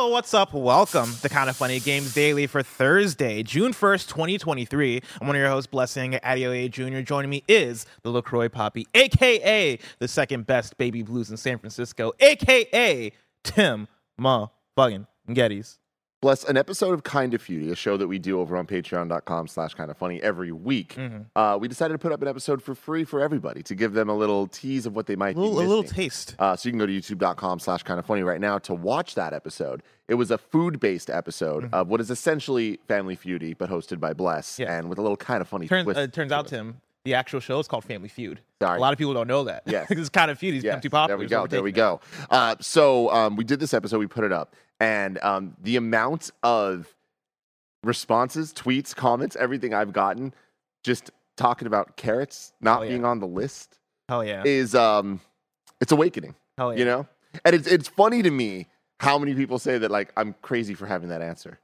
What's up? Welcome to Kind of Funny Games Daily for Thursday, June 1st, 2023. I'm one of your hosts, Blessing Adeoye Jr. Joining me is the LaCroix Poppy, aka the second best baby blues in San Francisco, aka Tim Ma Buggin Gettys. Bless an episode of Kind of Feudy, a show that we do over on patreon.com slash kind of funny every week. Mm-hmm. Uh, we decided to put up an episode for free for everybody to give them a little tease of what they might A little, be a little taste. Uh, so you can go to youtube.com slash kind of funny right now to watch that episode. It was a food based episode of what is essentially Family Feudy, but hosted by Bless Mm-hmm. Yeah. and with a little kind of funny Turns, twist. uh, turns to out, it. Tim, the actual show is called Family Feud. Sorry. A lot of people don't know that. Yes. it's kind of feud. He's Yes, too popular. There we go. There we go. Uh, so um, we did this episode. We put it up, and um, the amount of responses, tweets, comments, everything I've gotten, just talking about carrots not yeah. being on the list. Hell yeah. is um, it's awakening. Hell yeah. You know, and it's it's funny to me how many people say that like I'm crazy for having that answer.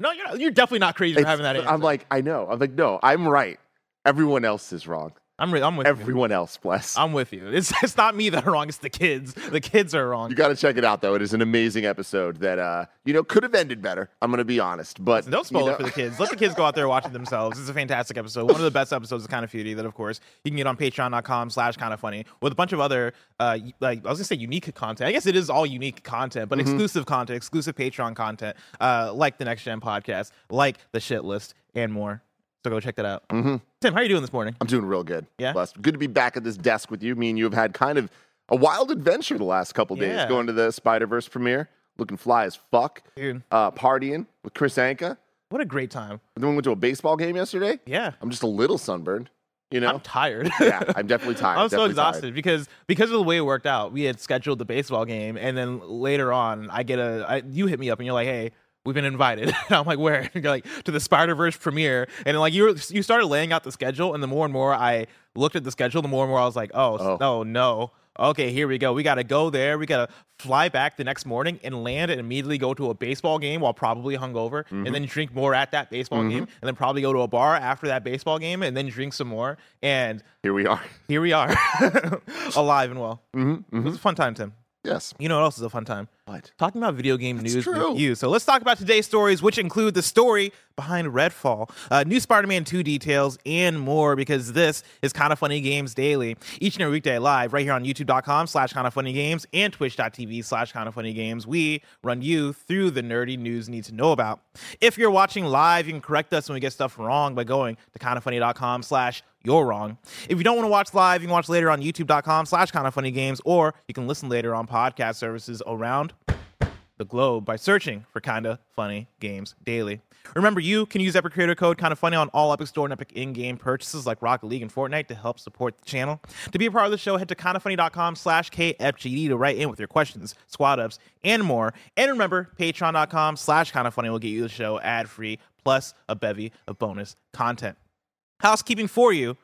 No, you're, not, you're definitely not crazy for having that answer. I'm like, I know. I'm like, no, I'm right. Everyone else is wrong. I'm, re- I'm with you. Everyone else, bless. I'm with you. It's it's not me that are wrong. It's the kids. The kids are wrong. You got to check it out, though. It is an amazing episode that, uh, you know, could have ended better. I'm going to be honest, but Don't spoil you it for the kids. Let the kids go out there watching themselves. It's a fantastic episode. One of the best episodes of Kind of Feudy that, of course, you can get on patreon.com slash kind of funny with a bunch of other, uh, like, I was going to say unique content. I guess it is all unique content, but Mm-hmm. exclusive content, exclusive Patreon content, uh, like the Next Gen podcast, like the shit list, and more. So go check that out. Mhm. Tim, how are you doing this morning? I'm doing real good. Yeah? Blessed. Good to be back at this desk with you. Me and you have had kind of a wild adventure the last couple days. Yeah. Going to the Spider Verse premiere, looking fly as fuck. Dude, Uh, partying with Chris Anka. what a great time. And then we went to a baseball game yesterday. Yeah. I'm just a little sunburned. You know? I'm tired. yeah, I'm definitely tired. I'm so definitely tired. exhausted because because of the way it worked out. We had scheduled the baseball game, and then later on, I get a I, you hit me up, and you're like, "Hey, we've been invited." And I'm like, "Where?" Like, "To the Spider Verse premiere." And like you were, you started laying out the schedule, and the more and more I looked at the schedule, the more and more I was like, "Oh, Oh. no, no." Okay, here we go. We got to go there. We got to fly back the next morning and land and immediately go to a baseball game while probably hungover, Mm-hmm. and then drink more at that baseball game, and then probably go to a bar after that baseball game, and then drink some more. And Here we are. here we are, alive and well. Mm-hmm, It was a fun time, Tim. Yes. You know what else is a fun time? What? Talking about video game That's news true. with you. So let's talk about today's stories, which include the story behind Redfall, uh, new Spider-Man 2 details, and more, because this is Kind of Funny Games Daily. Each and every weekday live right here on youtube.com slash kind of funny games and twitch.tv slash kind of funny games. We run you through the nerdy news you need to know about. If you're watching live, you can correct us when we get stuff wrong by going to kindoffunny.com slash you're wrong. If you don't want to watch live, you can watch later on youtube.com slash kind of funny games, or you can listen later on podcast services around the globe by searching for Kinda Funny Games Daily. Remember, you can use Epic Creator Code Kinda Funny on all Epic Store and Epic in-game purchases like Rocket League and Fortnite to help support the channel. To be a part of the show, head to kindafunny.com slash KFGD to write in with your questions, squad ups, and more. And remember, patreon.com slash Kinda Funny will get you the show ad-free, plus a bevy of bonus content. Housekeeping for you,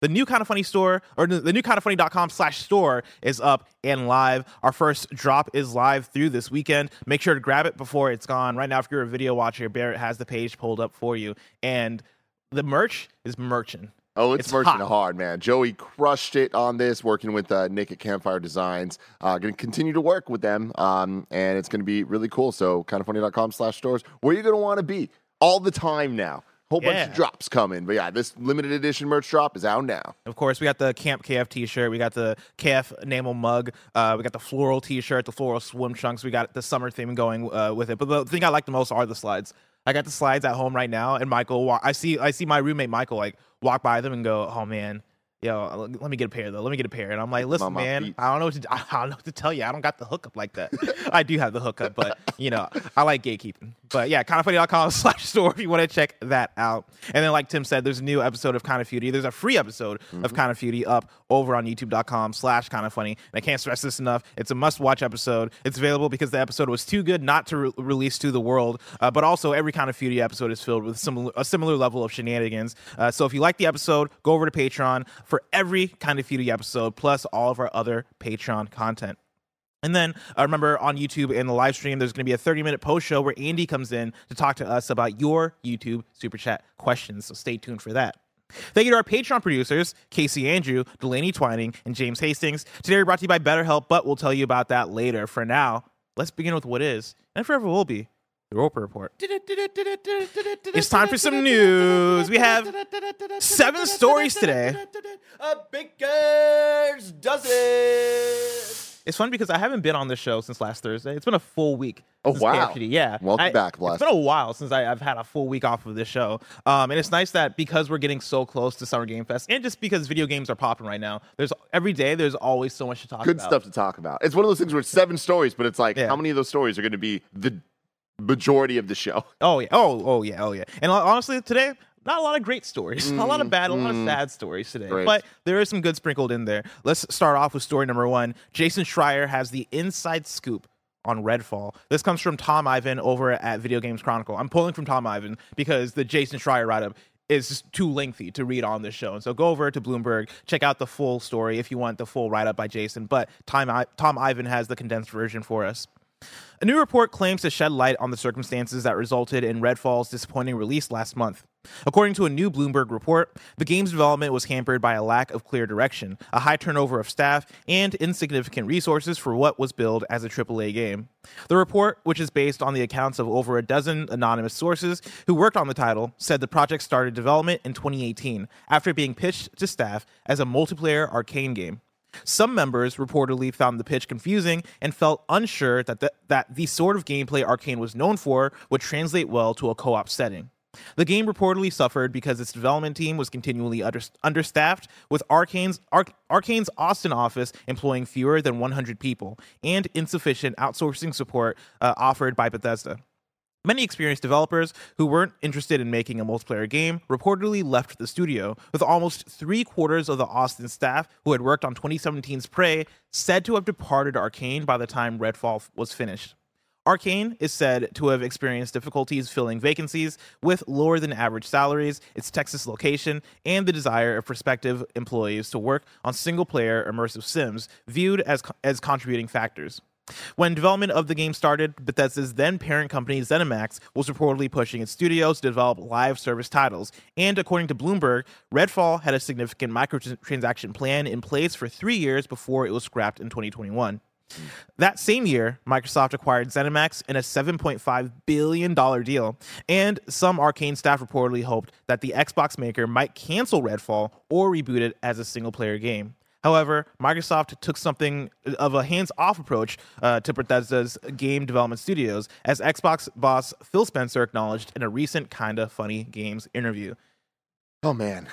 the new kind of funny store or the new kind of funny.com slash store is up and live our first drop is live through this weekend make sure to grab it before it's gone right now if you're a video watcher barrett has the page pulled up for you and the merch is merchant Oh, it's, It's merching hot. hard, man. Joey crushed it on this, working with uh, Nick at Campfire Designs. Uh, going to continue to work with them, um, and it's going to be really cool. So, kindoffunny.com slash stores, where you're going to want to be all the time now. Whole bunch of drops coming. But yeah, this limited edition merch drop is out now. Of course, we got the Camp KF T-shirt. We got the KF enamel mug. Uh, we got the floral T-shirt, the floral swim trunks. We got the summer theme going uh, with it. But the thing I like the most are the slides. I got the slides at home right now, and Michael. I see. I see my roommate Michael like walk by them and go, "Oh man." Yo, let me get a pair though. Let me get a pair, and I'm like, listen, Mama man, beats. I don't know what to, I don't know what to tell you. I don't got the hookup like that. I do have the hookup, but you know, I like gatekeeping. But yeah, kindoffunny.com slash store if you want to check that out. And then, like Tim said, there's a new episode of Kind of Feudy. There's a free episode Mm-hmm. of Kind of Feudy up over on youtube.com slash kind of funny. And I can't stress this enough. It's a must watch episode. It's available because the episode was too good not to re- release to the world. Uh, but also, every Kind of Feudy episode is filled with similar, a similar level of shenanigans. Uh, so if you like the episode, go over to Patreon for every Kind of Feudy episode, plus all of our other Patreon content. And then uh, remember on YouTube in the live stream, there's going to be a 30 minute post show where Andy comes in to talk to us about your YouTube super chat questions. So stay tuned for that. Thank you to our Patreon producers, Casey Andrew, Delaney Twining, and James Hastings. Today we're brought to you by BetterHelp, but we'll tell you about that later. For now, let's begin with what is, and forever will be, the Roper Report. It's time for some news. We have seven stories today. A baker's dozen. It's fun because I haven't been on this show since last Thursday. It's been a full week. Oh, wow. KFGD. Yeah. Welcome I- back, Bless. It's been a while since I, I've had a full week off of this show. Um, and it's nice that because we're getting so close to Summer Game Fest, and just because video games are popping right now, there's every day there's always so much to talk Good about. Good stuff to talk about. It's one of those things where it's seven stories, but it's like, Yeah. how many of those stories are going to be the majority of the show? Oh yeah. Oh oh yeah. Oh yeah. And honestly, today not a lot of great stories. Not a lot of bad. A lot of sad stories today. Mm. But there is some good sprinkled in there. Let's start off with story number one. Jason Schreier has the inside scoop on Redfall. This comes from Tom Ivan over at Video Games Chronicle. I'm pulling from Tom Ivan because the Jason Schreier write up is just too lengthy to read on this show. And so go over to Bloomberg, check out the full story if you want the full write up by Jason. But Tom, Tom Ivan has the condensed version for us. A new report claims to shed light on the circumstances that resulted in Redfall's disappointing release last month. According to a new Bloomberg report, the game's development was hampered by a lack of clear direction, a high turnover of staff, and insignificant resources for what was billed as a AAA game. The report, which is based on the accounts of over a dozen anonymous sources who worked on the title, said the project started development in 2018 after being pitched to staff as a multiplayer arcane game. Some members reportedly found the pitch confusing and felt unsure that the, that the sort of gameplay Arcane was known for would translate well to a co op setting. The game reportedly suffered because its development team was continually under, understaffed, with Arcane's, Arc, Arcane's Austin office employing fewer than 100 people, and insufficient outsourcing support uh, offered by Bethesda. Many experienced developers who weren't interested in making a multiplayer game reportedly left the studio, with almost three quarters of the Austin staff who had worked on 2017's Prey said to have departed Arcane by the time Redfall was finished. Arcane is said to have experienced difficulties filling vacancies with lower than average salaries, its Texas location, and the desire of prospective employees to work on single player immersive sims viewed as, as contributing factors. When development of the game started, Bethesda's then parent company ZeniMax was reportedly pushing its studios to develop live service titles. And according to Bloomberg, Redfall had a significant microtransaction plan in place for three years before it was scrapped in 2021. That same year, Microsoft acquired ZeniMax in a $7.5 billion deal, and some Arcane staff reportedly hoped that the Xbox maker might cancel Redfall or reboot it as a single player game. However, Microsoft took something of a hands off approach uh, to Bethesda's game development studios, as Xbox boss Phil Spencer acknowledged in a recent Kinda Funny Games interview. Oh, man.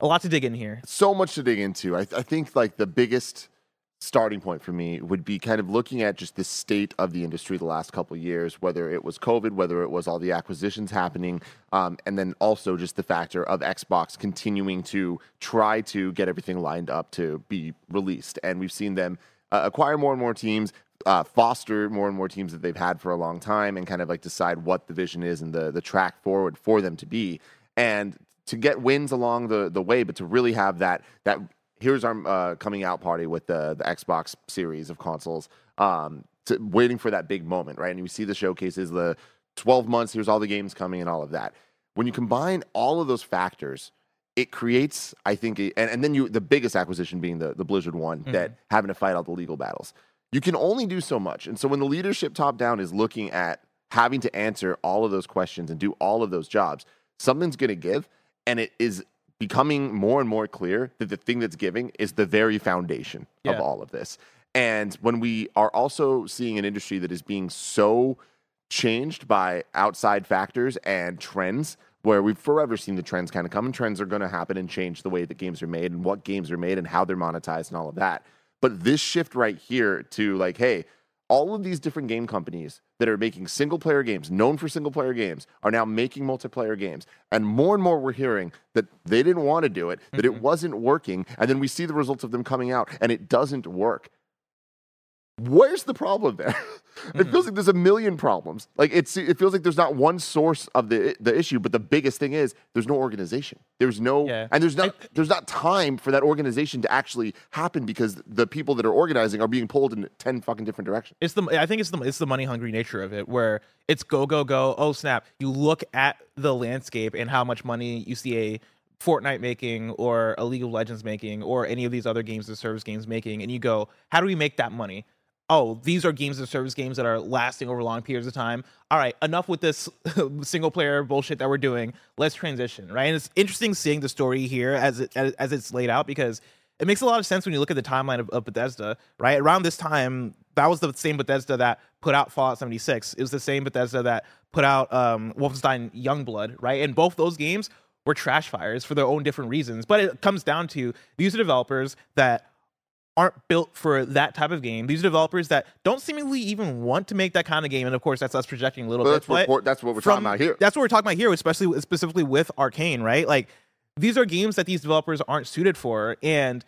A lot to dig in here. so much to dig into. I, I think like the biggest starting point for me would be kind of looking at just the state of the industry the last couple years, whether it was COVID, whether it was all the acquisitions happening, um, and then also just the factor of Xbox continuing to try to get everything lined up to be released. And we've seen them uh, acquire more and more teams. Uh, foster more and more teams that they've had for a long time and kind of like decide what the vision is and the the track forward for them to be and to get wins along the the way but to really have that that here's our uh, coming out party with the the Xbox series of consoles. Um, to, waiting for that big moment, right? And you see the showcases, the 12 months. Here's all the games coming and all of that. When you combine all of those factors, it creates, I think, and, and then you the biggest acquisition being the the Blizzard one that having to fight all the legal battles. You can only do so much, and so when the leadership top down is looking at having to answer all of those questions and do all of those jobs, something's going to give, and it is becoming more and more clear that the thing that's giving is the very foundation Yeah. of all of this. And when we are also seeing an industry that is being so changed by outside factors and trends, where we've forever seen the trends kind of come, and trends are going to happen and change the way that games are made and what games are made and how they're monetized and all of that. But this shift right here to like, hey, all of these different game companies that are making single player games, known for single player games, are now making multiplayer games. And more and more we're hearing that they didn't want to do it, that it mm-hmm. wasn't working, and then we see the results of them coming out and it doesn't work. Where's the problem there? it feels mm-hmm. like there's a million problems. Like it's it feels like there's not one source of the the issue, but the biggest thing is there's no organization. There's no Yeah. and there's not there's not time for that organization to actually happen because the people that are organizing are being pulled in 10 fucking different directions. It's the I think it's the it's the money hungry nature of it where it's go go go oh snap you look at the landscape and how much money you see a Fortnite making or a League of Legends making or any of these other games as service games making and you go how do we make that money oh these are games as service games that are lasting over long periods of time all right enough with this single player bullshit that we're doing let's transition right and it's interesting seeing the story here as it as, as it's laid out because it makes a lot of sense when you look at the timeline of, of Bethesda, right? Around this time, that was the same Bethesda that put out Fallout 76. It was the same Bethesda that put out um, Wolfenstein Youngblood, right? And both those games were trash fires for their own different reasons. But it comes down to these are developers that aren't built for that type of game. These are developers that don't seemingly even want to make that kind of game. And of course, that's us projecting a little But bit. that's, but report, that's what we're from- talking about here. That's what we're talking about here, especially specifically with Arcane, right? Like these are games that these developers aren't suited for, and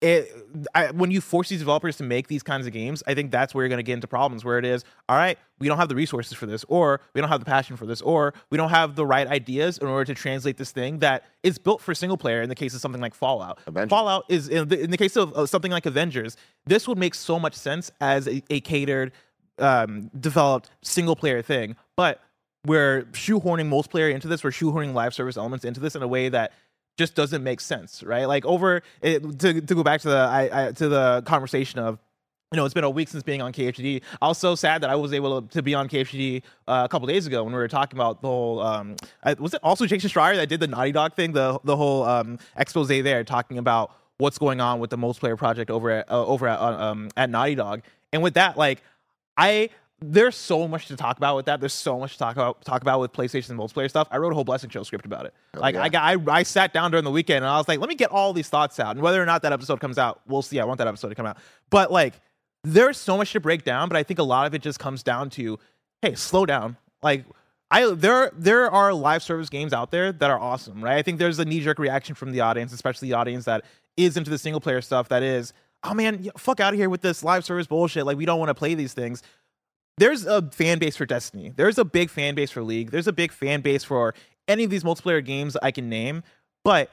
it I, when you force these developers to make these kinds of games, I think that's where you're going to get into problems. Where it is, all right, we don't have the resources for this, or we don't have the passion for this, or we don't have the right ideas in order to translate this thing that is built for single player. In the case of something like Fallout, Avengers. Fallout is in the, in the case of uh, something like Avengers. This would make so much sense as a, a catered, um, developed single player thing, but we're shoehorning multiplayer into this. We're shoehorning live service elements into this in a way that just doesn't make sense, right? Like over it, to to go back to the I, I to the conversation of. You know, it's been a week since being on KHD. I was so sad that I was able to be on KHD uh, a couple days ago when we were talking about the whole. Um, was it also Jason Schreier that did the Naughty Dog thing, the the whole um, expose there, talking about what's going on with the multiplayer project over at uh, over at uh, um, at Naughty Dog. And with that, like, I there's so much to talk about with that. There's so much to talk about talk about with PlayStation multiplayer stuff. I wrote a whole Blessing Show script about it. like yeah. I got I, I sat down during the weekend and I was like, let me get all these thoughts out. And whether or not that episode comes out, we'll see. I want that episode to come out. But like there's so much to break down, but I think a lot of it just comes down to, hey, slow down. Like I there there are live service games out there that are awesome, right? I think there's a knee jerk reaction from the audience, especially the audience that is into the single player stuff. That is, oh man, fuck out of here with this live service bullshit. Like we don't want to play these things. There's a fan base for Destiny. There's a big fan base for League. There's a big fan base for any of these multiplayer games I can name, but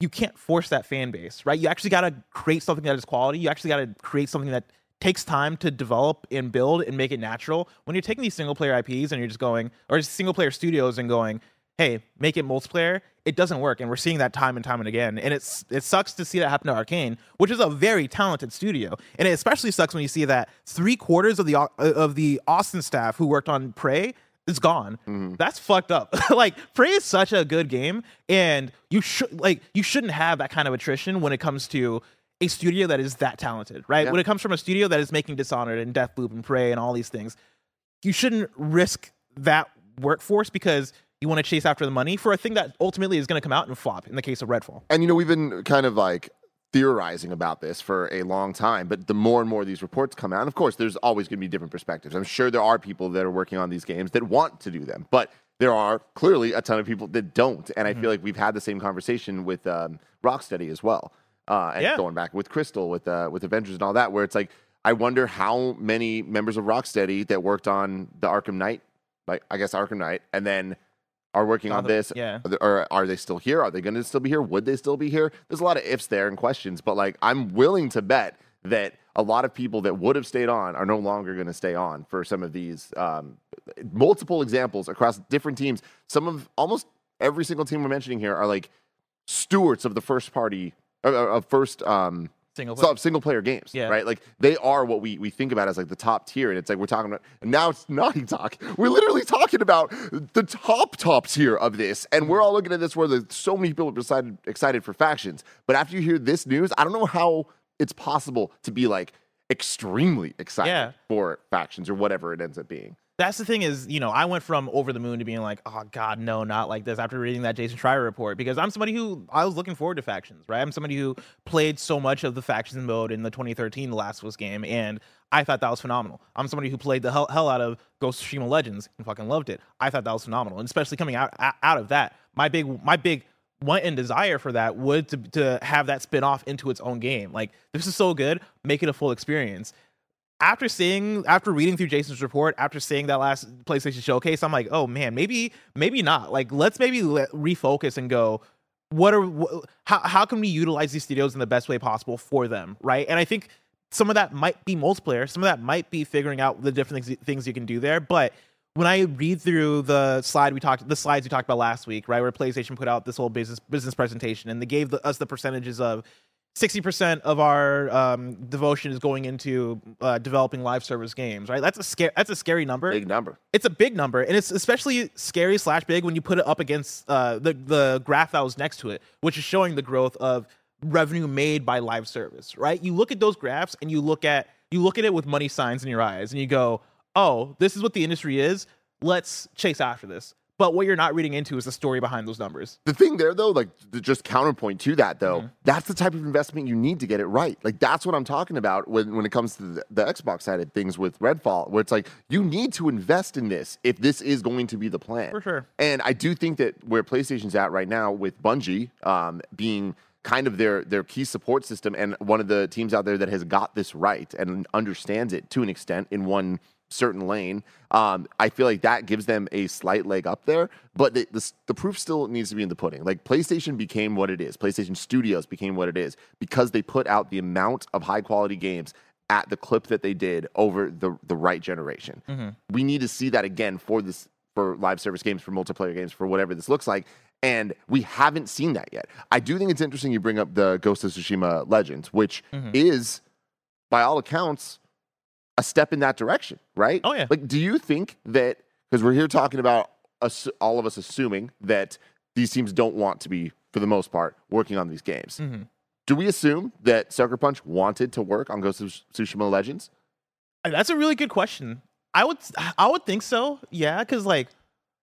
you can't force that fan base, right? You actually got to create something that is quality. You actually got to create something that takes time to develop and build and make it natural. When you're taking these single player IPs and you're just going, or single player studios and going, hey, make it multiplayer, it doesn't work. And we're seeing that time and time and again. And it's it sucks to see that happen to Arcane, which is a very talented studio. And it especially sucks when you see that three quarters of the uh, of the Austin staff who worked on Prey is gone. Mm-hmm. That's fucked up. like Prey is such a good game, and you should like you shouldn't have that kind of attrition when it comes to a studio that is that talented, right? Yeah. When it comes from a studio that is making Dishonored and Deathloop and Prey and all these things, you shouldn't risk that workforce because you want to chase after the money for a thing that ultimately is going to come out and flop. In the case of Redfall, And you know, we've been kind of like theorizing about this for a long time, but the more and more these reports come out, and of course, there's always going to be different perspectives. I'm sure there are people that are working on these games that want to do them, but there are clearly a ton of people that don't. And I feel like we've had the same conversation with um, Rocksteady as well. Uh, and Yeah. going back with Crystal, with uh, with Avengers and all that, where it's like, I wonder how many members of Rocksteady that worked on the Arkham Knight, like I guess Arkham Knight, and then are working on Gotham, this. yeah. Or are they still here? Are they going to still be here? Would they still be here? There's a lot of ifs there and questions, but like I'm willing to bet that a lot of people that would have stayed on are no longer going to stay on for some of these um, multiple examples across different teams. Some of almost every single team we're mentioning here are like stewards of the first party uh, uh, of first um, single so- single player games, Yeah. right? Like they are what we, we think about as like the top tier, and it's like we're talking about. And now it's Naughty Dog. We're literally talking about the top top tier of this, and we're all looking at this where there's so many people are excited excited for factions. But after you hear this news, I don't know how it's possible to be like extremely excited Yeah. for factions or whatever it ends up being. That's the thing is, you know, I went from over the moon to being like, oh God, no, not like this after reading that Jason Schreier report because I'm somebody who I was looking forward to factions, right? I'm somebody who played so much of the factions mode in the 2013 The Last of Us game, and I thought that was phenomenal. I'm somebody who played the hell, hell out of Ghost of Tsushima Legends and fucking loved it. I thought that was phenomenal, and especially coming out out of that, my big my big want and desire for that would to to have that spin off into its own game. Like this is so good, make it a full experience after seeing after reading through Jason's report, after seeing that last PlayStation showcase, I'm like, oh man, maybe maybe not. Like, let's maybe let, refocus and go. What are wh- how how can we utilize these studios in the best way possible for them, right? And I think some of that might be multiplayer, some of that might be figuring out the different things, things you can do there. But when I read through the slide we talked, the slides we talked about last week, right, where PlayStation put out this whole business business presentation, and they gave the, us the percentages of 60% of our um, devotion is going into uh, developing live service games, right? That's a scary that's a scary number. Big number. It's a big number, and it's especially scary slash big when you put it up against uh, the the graph that was next to it, which is showing the growth of revenue made by live service, right? You look at those graphs and you look at you look at it with money signs in your eyes, and you go, "Oh, this is what the industry is. Let's chase after this." But what you're not reading into is the story behind those numbers. The thing there, though, like the just counterpoint to that, though, mm-hmm. that's the type of investment you need to get it right. Like that's what I'm talking about when, when it comes to the, the Xbox side of things with Redfall, where it's like you need to invest in this if this is going to be the plan. For sure. And I do think that where PlayStation's at right now with Bungie um, being kind of their their key support system and one of the teams out there that has got this right and understands it to an extent in one certain lane. Um, I feel like that gives them a slight leg up there, but the, the, the, proof still needs to be in the pudding. Like PlayStation became what it is, PlayStation Studios became what it is because they put out the amount of high quality games at the clip that they did over the the right generation. Mm-hmm. We need to see that again for this for live service games, for multiplayer games, for whatever this looks like. And we haven't seen that yet. I do think it's interesting you bring up the Ghost of Tsushima Legends, which mm-hmm. is, by all accounts, a step in that direction, right? Oh yeah. Like, do you think that because we're here talking about us, all of us assuming that these teams don't want to be, for the most part, working on these games? Mm-hmm. Do we assume that Sucker Punch wanted to work on Ghost of Tsushima Legends? That's a really good question. I would, I would think so. Yeah, because like,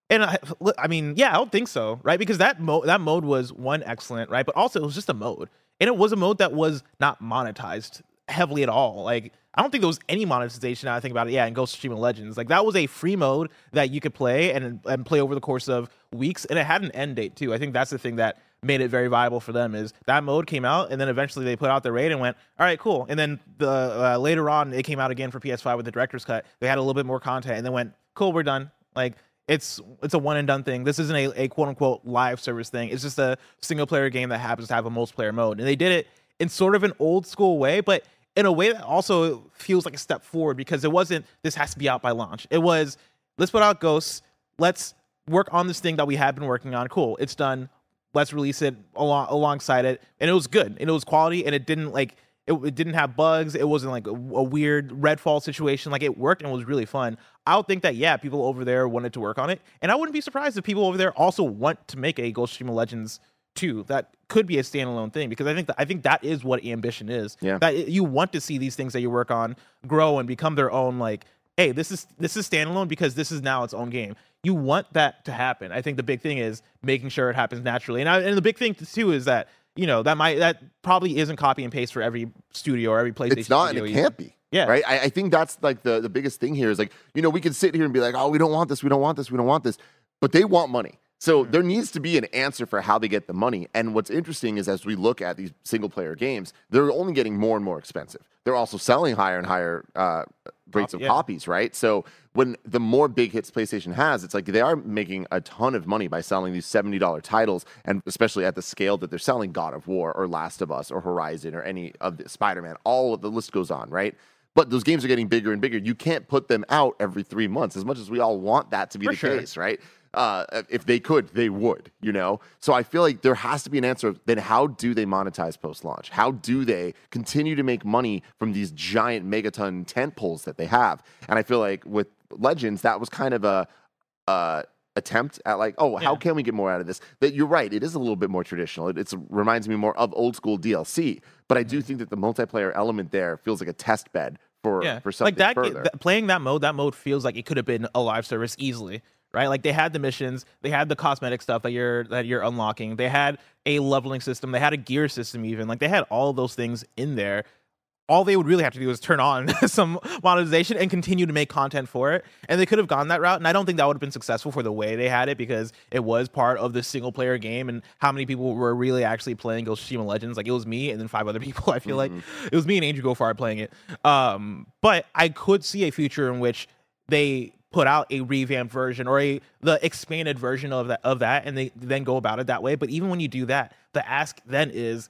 and I, I mean, yeah, I would think so, right? Because that mode, that mode was one excellent, right? But also, it was just a mode, and it was a mode that was not monetized heavily at all. Like I don't think there was any monetization. I think about it, yeah, in Ghost Stream of Tsushima Legends, like that was a free mode that you could play and and play over the course of weeks, and it had an end date too. I think that's the thing that made it very viable for them is that mode came out, and then eventually they put out the raid and went, all right, cool. And then the uh, later on it came out again for PS5 with the director's cut. They had a little bit more content, and then went, cool, we're done. Like it's it's a one and done thing. This isn't a, a quote unquote live service thing. It's just a single player game that happens to have a multiplayer mode, and they did it in sort of an old school way, but in a way that also feels like a step forward because it wasn't this has to be out by launch. It was let's put out Ghosts, let's work on this thing that we have been working on. Cool, it's done. Let's release it along alongside it, and it was good and it was quality and it didn't like it, it didn't have bugs. It wasn't like a, a, weird Redfall situation. Like it worked and was really fun. I would think that yeah, people over there wanted to work on it, and I wouldn't be surprised if people over there also want to make a Ghost Stream of Legends two that could be a standalone thing because I think that I think that is what ambition is. Yeah. That you want to see these things that you work on grow and become their own like hey, this is this is standalone because this is now its own game. You want that to happen. I think the big thing is making sure it happens naturally. And I, and the big thing too is that you know that might that probably isn't copy and paste for every studio or every PlayStation. It's not, and it can't be. Yeah. Right. I, I think that's like the the biggest thing here is like you know we can sit here and be like oh we don't want this we don't want this we don't want this, but they want money. So mm-hmm. there needs to be an answer for how they get the money. And what's interesting is as we look at these single player games, they're only getting more and more expensive. They're also selling higher and higher uh, rates of yeah. copies, right? So when the more big hits PlayStation has, it's like they are making a ton of money by selling these $70 titles, and especially at the scale that they're selling God of War or Last of Us or Horizon or any of the Spider Man, all of the list goes on, right? But those games are getting bigger and bigger. You can't put them out every three months, as much as we all want that to be For the sure. case, right? Uh, if they could, they would, you know? So I feel like there has to be an answer of then how do they monetize post launch? How do they continue to make money from these giant megaton tent poles that they have? And I feel like with Legends, that was kind of a, uh, attempt at like, oh, how can we get more out of this? That you're right, it is a little bit more traditional. It it's, reminds me more of old school DLC, but I do mm-hmm. think that the multiplayer element there feels like a test bed for yeah, for something like that, further. th- playing that mode, that mode feels like it could have been a live service easily, right? Like they had the missions, they had the cosmetic stuff that you're that you're unlocking, they had a leveling system, they had a gear system, even like they had all those things in there. All they would really have to do is turn on some monetization and continue to make content for it, and they could have gone that route. And I don't think that would have been successful for the way they had it because it was part of the single player game, and how many people were really actually playing Ghost of Tsushima Legends? Like it was me and then five other people. I feel like it was me and Andrew Gofard playing it. Um, but I could see a future in which they put out a revamped version or a the expanded version of that of that and they then go about it that way. But even when you do that the ask then is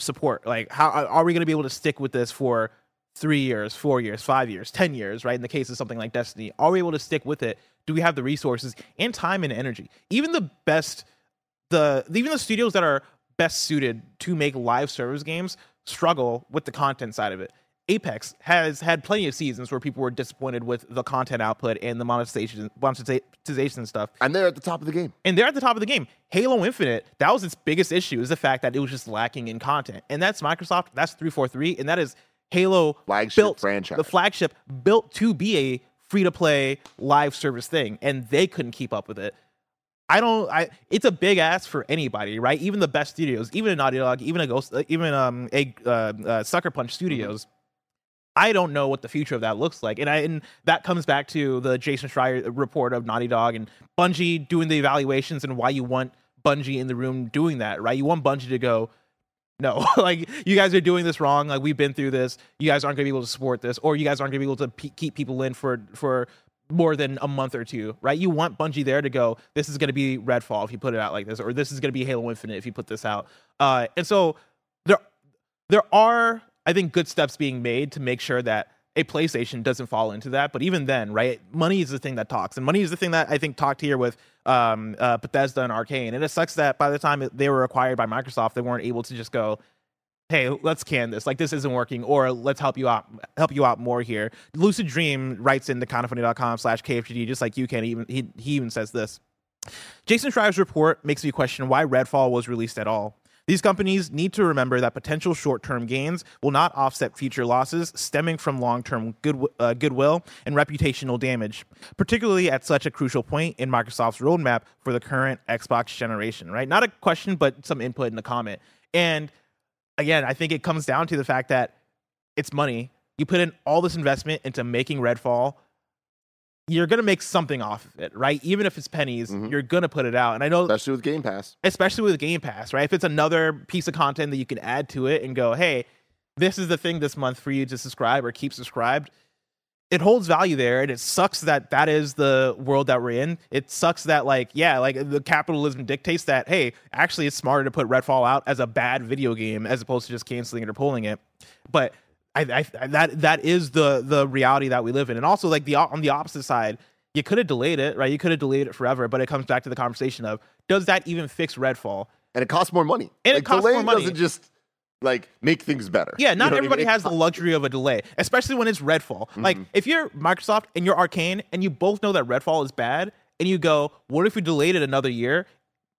support. Like how are we going to be able to stick with this for three years four years five years ten years right? In the case of something like destiny are we able to stick with it? Do we have the resources and time and energy? Even the best the even the studios that are best suited to make live service games struggle with the content side of it Apex has had plenty of seasons where people were disappointed with the content output and the monetization monetization stuff. and they're at the top of the game. And they're at the top of the game. Halo Infinite, that was its biggest issue, is the fact that it was just lacking in content. And that's Microsoft, that's 343, and that is Halo Flagship built franchise. the flagship built to be a free to play live service thing, and they couldn't keep up with it. I don't. I. It's a big ask for anybody, right? Even the best studios, even a Naughty Dog, even a Ghost, uh, even um a uh, uh, Sucker Punch Studios. I don't know what the future of that looks like, and I and that comes back to the Jason Schreier report of Naughty Dog and Bungie doing the evaluations and why you want Bungie in the room doing that, right? You want Bungie to go, no, like you guys are doing this wrong. Like we've been through this. You guys aren't going to be able to support this, or you guys aren't going to be able to keep people in for for more than a month or two, right? You want Bungie there to go. This is going to be Redfall if you put it out like this, or this is going to be Halo Infinite if you put this out. Uh, and so there there are I think good steps being made to make sure that a PlayStation doesn't fall into that. But even then, right, money is the thing that talks, and money is the thing that I think talked here with um, uh, Bethesda and Arcane. And it sucks that by the time they were acquired by Microsoft, they weren't able to just go, "Hey, let's can this. Like this isn't working," or "Let's help you out, help you out more here." Lucid Dream writes into slash KFGD, just like you can. Even he he even says this. Jason Schreier's report makes me question why Redfall was released at all. These companies need to remember that potential short term gains will not offset future losses stemming from long term good, uh, goodwill and reputational damage, particularly at such a crucial point in Microsoft's roadmap for the current Xbox generation, right? Not a question, but some input in the comment. And again, I think it comes down to the fact that it's money. You put in all this investment into making Redfall you're gonna make something off of it, right? Even if it's pennies, Mhm. you're gonna put it out. And I know, especially with Game Pass. especially with Game Pass, right? If it's another piece of content that you can add to it and go, hey, this is the thing this month for you to subscribe or keep subscribed, it holds value there. And it sucks that that is the world that we're in. It sucks that, like, yeah, like the capitalism dictates that, hey, actually, it's smarter to put Redfall out as a bad video game as opposed to just canceling it or pulling it. But I, I that that is the the reality that we live in, and also like the on the opposite side, you could have delayed it, right? You could have delayed it forever, but it comes back to the conversation of does that even fix Redfall? And it costs more money. And it costs delay more money. doesn't just like make things better. Yeah, You not know what I mean? everybody has the luxury of a delay, especially when it's Redfall. Like Mm-hmm. if you're Microsoft and you're Arcane and you both know that Redfall is bad, and you go, what if we delayed it another year,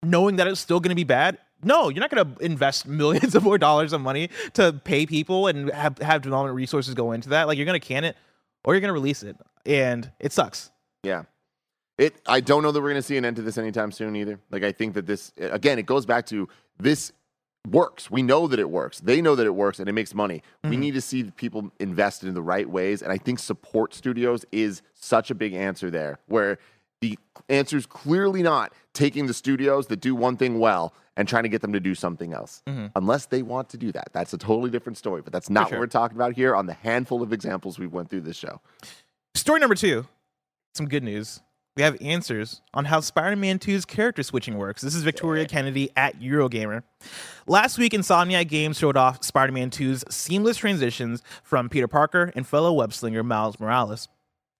knowing that it's still going to be bad? No, you're not going to invest millions of more dollars of money to pay people and have, have development resources go into that. Like you're going to can it or you're going to release it, and it sucks. Yeah. It I don't know that we're going to see an end to this anytime soon either. Like I think that this again it goes back to this works. We know that it works. They know that it works and it makes money. We Mm-hmm. need to see people invest in the right ways and I think support studios is such a big answer there where the answer is clearly not taking the studios that do one thing well and trying to get them to do something else. Mm-hmm. Unless they want to do that. That's a totally different story, but that's not sure. what we're talking about here on the handful of examples we went through this show. Story number two, some good news. We have answers on how Spider Man 2's character switching works. This is Victoria Kennedy at Eurogamer. Last week, Insomniac Games showed off Spider Man 2's seamless transitions from Peter Parker and fellow web slinger Miles Morales.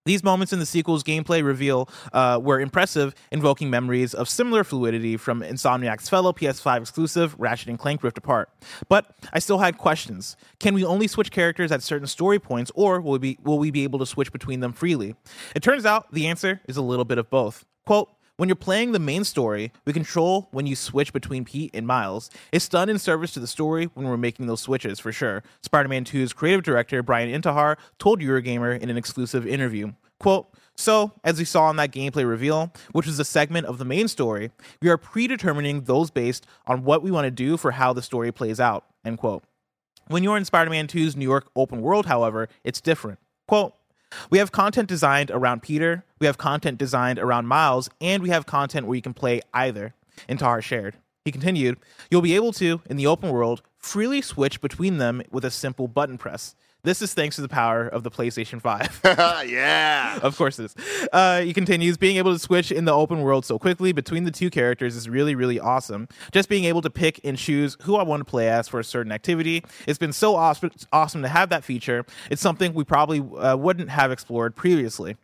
These moments in the sequel's gameplay reveal uh, were impressive, invoking memories of similar fluidity from Insomniac's fellow PS5 exclusive Ratchet and Clank Rift Apart. But I still had questions. Can we only switch characters at certain story points, or will we be, will we be able to switch between them freely? It turns out the answer is a little bit of both. Quote, When you're playing the main story, we control when you switch between Pete and Miles. It's done in service to the story when we're making those switches, for sure. Spider Man 2's creative director, Brian Intihar, told Eurogamer in an exclusive interview. Quote, so, as we saw in that gameplay reveal, which was a segment of the main story, we are predetermining those based on what we want to do for how the story plays out. End quote. When you're in Spider Man 2's New York open world, however, it's different. Quote, we have content designed around Peter, we have content designed around Miles, and we have content where you can play either. Intihar shared. He continued, You'll be able to, in the open world, freely switch between them with a simple button press. This is thanks to the power of the PlayStation 5. yeah. of course it is. Uh, he continues, being able to switch in the open world so quickly between the two characters is really, really awesome. Just being able to pick and choose who I want to play as for a certain activity. It's been so awesome, awesome to have that feature. It's something we probably uh, wouldn't have explored previously.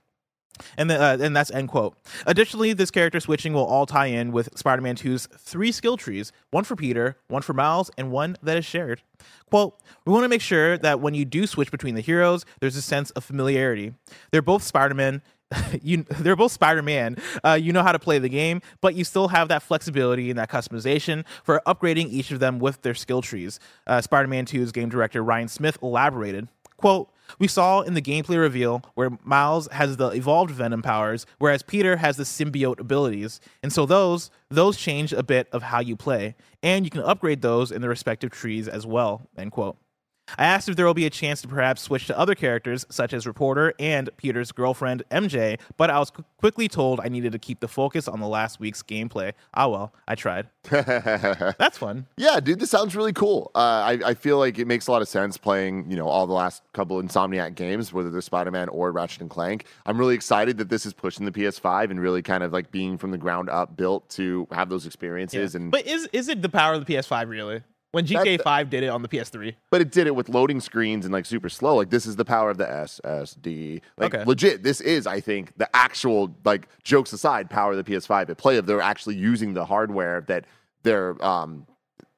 And, the, uh, and that's end quote. Additionally, this character switching will all tie in with Spider Man 2's three skill trees one for Peter, one for Miles, and one that is shared. Quote, we want to make sure that when you do switch between the heroes, there's a sense of familiarity. They're both Spider Man. you, they're both Spider-Man. Uh, you know how to play the game, but you still have that flexibility and that customization for upgrading each of them with their skill trees. Uh, Spider-Man 2's game director Ryan Smith elaborated. Quote, we saw in the gameplay reveal where Miles has the evolved Venom powers, whereas Peter has the symbiote abilities. And so those those change a bit of how you play. And you can upgrade those in the respective trees as well. End quote. I asked if there will be a chance to perhaps switch to other characters, such as Reporter and Peter's girlfriend, MJ, but I was qu- quickly told I needed to keep the focus on the last week's gameplay. Ah, well, I tried. That's fun. Yeah, dude, this sounds really cool. Uh, I, I feel like it makes a lot of sense playing, you know, all the last couple Insomniac games, whether they're Spider Man or Ratchet and Clank. I'm really excited that this is pushing the PS5 and really kind of like being from the ground up built to have those experiences. And But is is it the power of the PS5 really? When GTA 5 did it on the PS3. but it did it with loading screens and like super slow. Like this is the power of the SSD. Like Okay. legit, this is I think the actual like jokes aside, power of the PS5 at play of they're actually using the hardware that they're um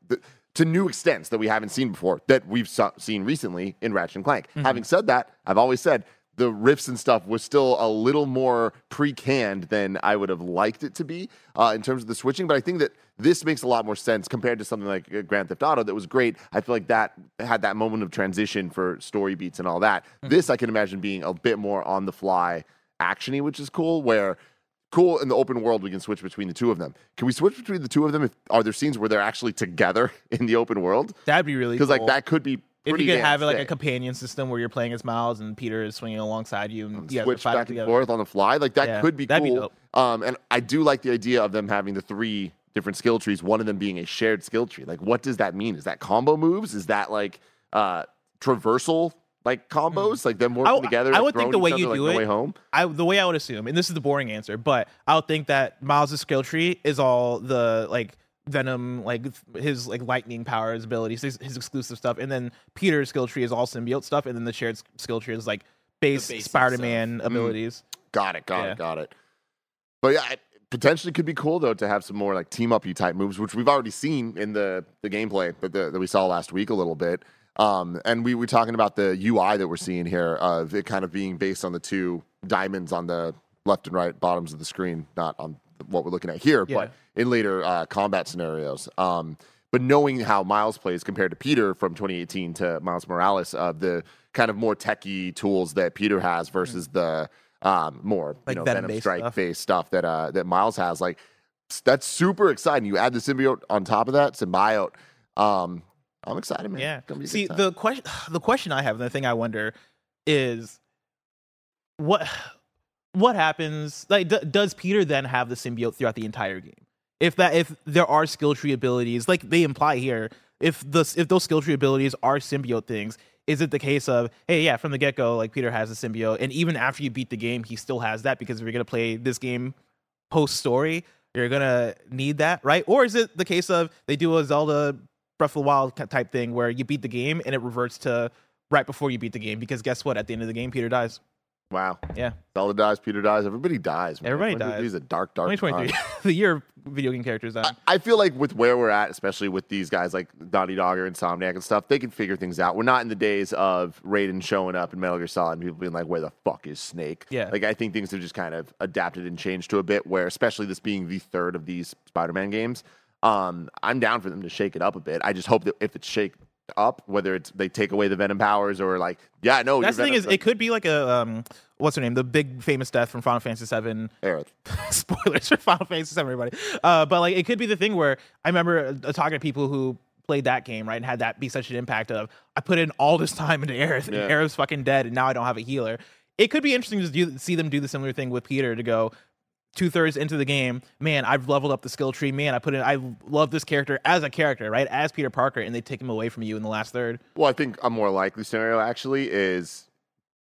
th- to new extents that we haven't seen before that we've so- seen recently in Ratchet and Clank. Having said that, I've always said the rifts and stuff was still a little more pre-canned than I would have liked it to be uh, in terms of the switching. But I think that this makes a lot more sense compared to something like uh, Grand Theft Auto that was great. I feel like that had that moment of transition for story beats and all that. This I can imagine being a bit more on the fly actiony, which is cool. Where cool in the open world we can switch between the two of them. Can we switch between the two of them? If, are there scenes where they're actually together in the open world? That'd be really cool. Because cool. like that could be if you could have it like a companion system where you're playing as Miles and Peter is swinging alongside you and you guys are switch back and forth on the fly. Like that Yeah, could be be cool. dope. um, and I do like the idea of them having the three different skill trees. One of them being a shared skill tree. Like, what does that mean? Is that combo moves? Is that like uh, traversal like combos? Like them working. I- together? I would think the way you do No it- Way home. I the way I would assume, and this is the boring answer, but I would think that Miles' skill tree is all the like Venom, like his like lightning powers, abilities, his, his exclusive stuff, and then Peter's skill tree is all symbiote stuff, and then the shared skill tree is like base basic Spider-Man abilities. Got it. Got Yeah. it. Got it. But yeah, it potentially could be cool though to have some more like team up you type moves, which we've already seen in the the gameplay that the, that we saw last week a little bit. Um, and we were talking about the UI that we're seeing here of it kind of being based on the two diamonds on the left and right bottoms of the screen, not on what we're looking at here, Yeah. but in later uh, combat scenarios. Um, but knowing how Miles plays compared to Peter from 2018 to Miles Morales, uh, the kind of more techie tools that Peter has versus the um, more Like you know, Venom-based Venom strike based stuff that uh, that Miles has. Like that's super exciting. You add the symbiote on top of that symbiote. Um, I'm excited, man. Yeah. It's gonna be a See, the question the question I have, and the thing I wonder is what what happens like d- does Peter then have the symbiote throughout the entire game? If that if there are skill tree abilities like they imply here, if the if those skill tree abilities are symbiote things, is it the case of hey yeah from the get go like Peter has a symbiote and even after you beat the game he still has that because if you're gonna play this game post story you're gonna need that right? Or is it the case of they do a Zelda Breath of the Wild type thing where you beat the game and it reverts to right before you beat the game because guess what? At the end of the game Peter dies Wow. Yeah, Zelda dies, Peter dies, everybody dies. Man. Everybody dies. is a dark, dark 2023, the year of video game characters. I, I feel like with where we're at, especially with these guys like Naughty Dog or Insomniac and stuff, they can figure things out. We're not in the days of Raiden showing up in Metal Gear Solid and people being like, "Where the fuck is Snake?" Yeah. like I think things have just kind of adapted and changed to a bit. Where, especially this being the third of these Spider-Man games, um, I'm down for them to shake it up a bit. I just hope that if it's shake up, whether it's they take away the Venom powers or like, yeah, no, That's the thing is, it could be like a um, what's her name, the big famous death from Final Fantasy VII. like, spoilers for Final Fantasy VII, everybody. Uh, but like, it could be the thing where I remember uh, talking to people who played that game, right, and had that be such an impact of I put in all this time into Aerith, Yeah. and Aerith's fucking dead, and now I don't have a healer. It could be interesting to do, see them do the similar thing with Peter to go two thirds into the game. Man, I've leveled up the skill tree. Man, I put in. I love this character as a character, right, as Peter Parker, and they take him away from you in the last third. Well, I think a more likely scenario actually is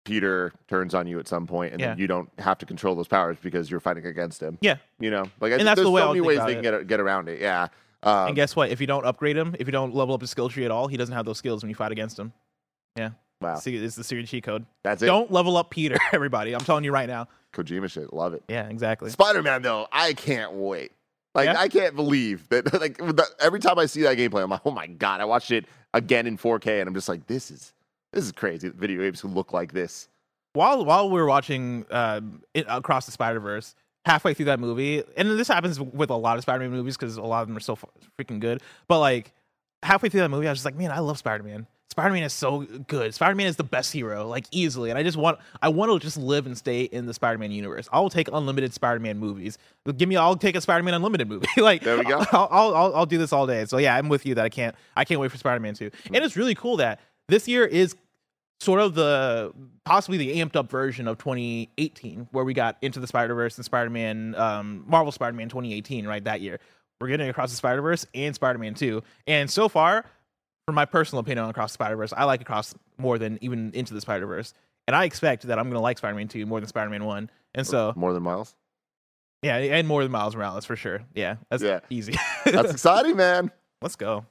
Peter turns on you at some point, and Yeah. then you don't have to control those powers because you're fighting against him. Yeah, You know, like And think that's there's the way so many ways they can it. get get around it. Yeah. Um, and guess what? If you don't upgrade him, if you don't level up his skill tree at all, he doesn't have those skills when you fight against him. Yeah. wow, See, it's the secret cheat code. that's it. Don't level up Peter, everybody. I'm telling you right now. Kojima shit, love it. Yeah, exactly. Spider Man though, I can't wait. Like Yeah? I can't believe that. Like every time I see that gameplay, I'm like, oh my god! I watched it again in 4K, and I'm just like, this is this is crazy. Video games can look like this. While while we were watching uh, it, Across the Spider Verse, halfway through that movie, and this happens with a lot of Spider-Man movies because a lot of them are so freaking good. But like halfway through that movie, I was just like, man, I love Spider-Man. Spider-Man is so good. Spider-Man is the best hero, like easily. And I just want, I want to just live and stay in the Spider-Man universe. I'll take unlimited Spider-Man movies. Give me, I'll take a Spider-Man unlimited movie. like There we go. I'll, I'll, I'll, I'll do this all day. So yeah, I'm with you that I can't, I can't wait for Spider-Man 2. And it's really cool that this year is sort of the possibly the amped up version of 2018 where we got into the spider-verse and spider-man um, marvel spider-man 2018 right that year we're getting across the spider-verse and spider-man 2 and so far for my personal opinion on across the spider-verse i like across more than even into the spider-verse. And i expect that i'm going to like spider-man 2 more than spider-man 1 and so More than Miles. yeah and more than miles morales for sure. Yeah that's Yeah. easy. That's exciting, man. let's go.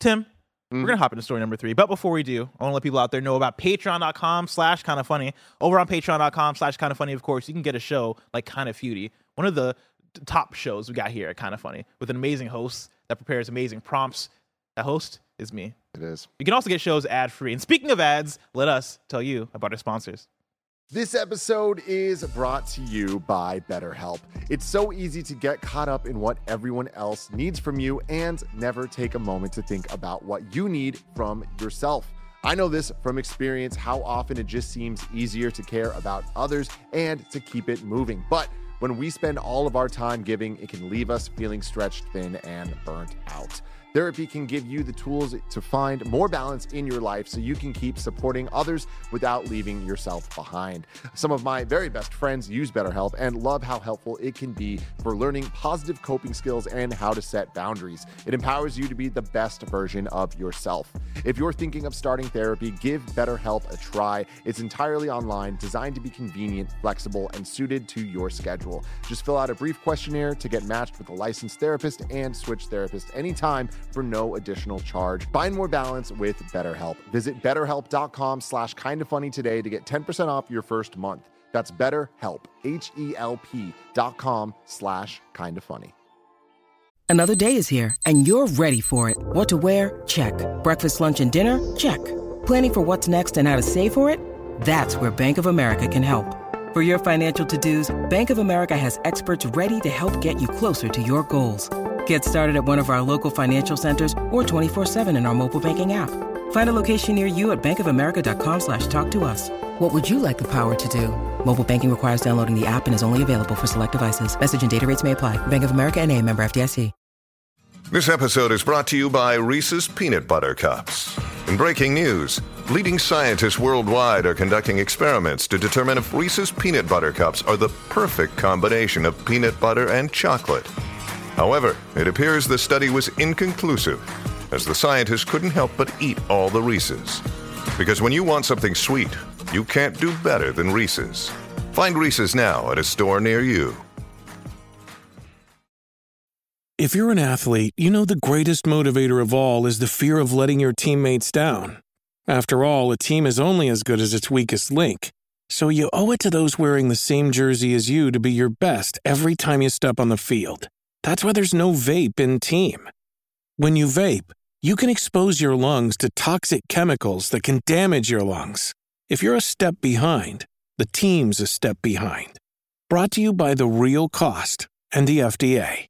Tim we're hmm. gonna hop into story number three. But before we do i want to let people out there know about patreon.com slash kind of funny. Over on patreon.com slash kind of funny of course you can get a show like kind of feudy one of the top shows we got here at kind of funny with an amazing host that prepares amazing prompts. That host is me It is. you can also get shows ad free and speaking of ads let us tell you about our sponsors This episode is brought to you by BetterHelp. It's so easy to get caught up in what everyone else needs from you and never take a moment to think about what you need from yourself. I know this from experience how often it just seems easier to care about others and to keep it moving. But when we spend all of our time giving, it can leave us feeling stretched thin and burnt out. Therapy can give you the tools to find more balance in your life so you can keep supporting others without leaving yourself behind. Some of my very best friends use BetterHelp and love how helpful it can be for learning positive coping skills and how to set boundaries. It empowers you to be the best version of yourself. If you're thinking of starting therapy, give BetterHelp a try. It's entirely online, designed to be convenient, flexible, and suited to your schedule. Just fill out a brief questionnaire to get matched with a licensed therapist and switch therapist anytime for no additional charge. Find more balance with BetterHelp. Visit betterhelp.com slash kind of funny today to get 10% off your first month. That's betterhelp, H-E-L-P dot com slash kind of funny. Another day is here, and you're ready for it. What to wear? Check. Breakfast, lunch, and dinner? Check. Planning for what's next and how to save for it? That's where Bank of America can help. For your financial to-dos, Bank of America has experts ready to help get you closer to your goals. Get started at one of our local financial centers or 24-7 in our mobile banking app. Find a location near you at bankofamerica.com slash talk to us. What would you like the power to do? Mobile banking requires downloading the app and is only available for select devices. Message and data rates may apply. Bank of America and a member FDIC. This episode is brought to you by Reese's Peanut Butter Cups. In breaking news, leading scientists worldwide are conducting experiments to determine if Reese's Peanut Butter Cups are the perfect combination of peanut butter and chocolate. However, it appears the study was inconclusive, as the scientists couldn't help but eat all the Reese's. Because when you want something sweet, you can't do better than Reese's. Find Reese's now at a store near you. If you're an athlete, you know the greatest motivator of all is the fear of letting your teammates down. After all, a team is only as good as its weakest link. So you owe it to those wearing the same jersey as you to be your best every time you step on the field. That's why there's no vape in team. When you vape, you can expose your lungs to toxic chemicals that can damage your lungs. If you're a step behind, the team's a step behind. Brought to you by The Real Cost and the FDA.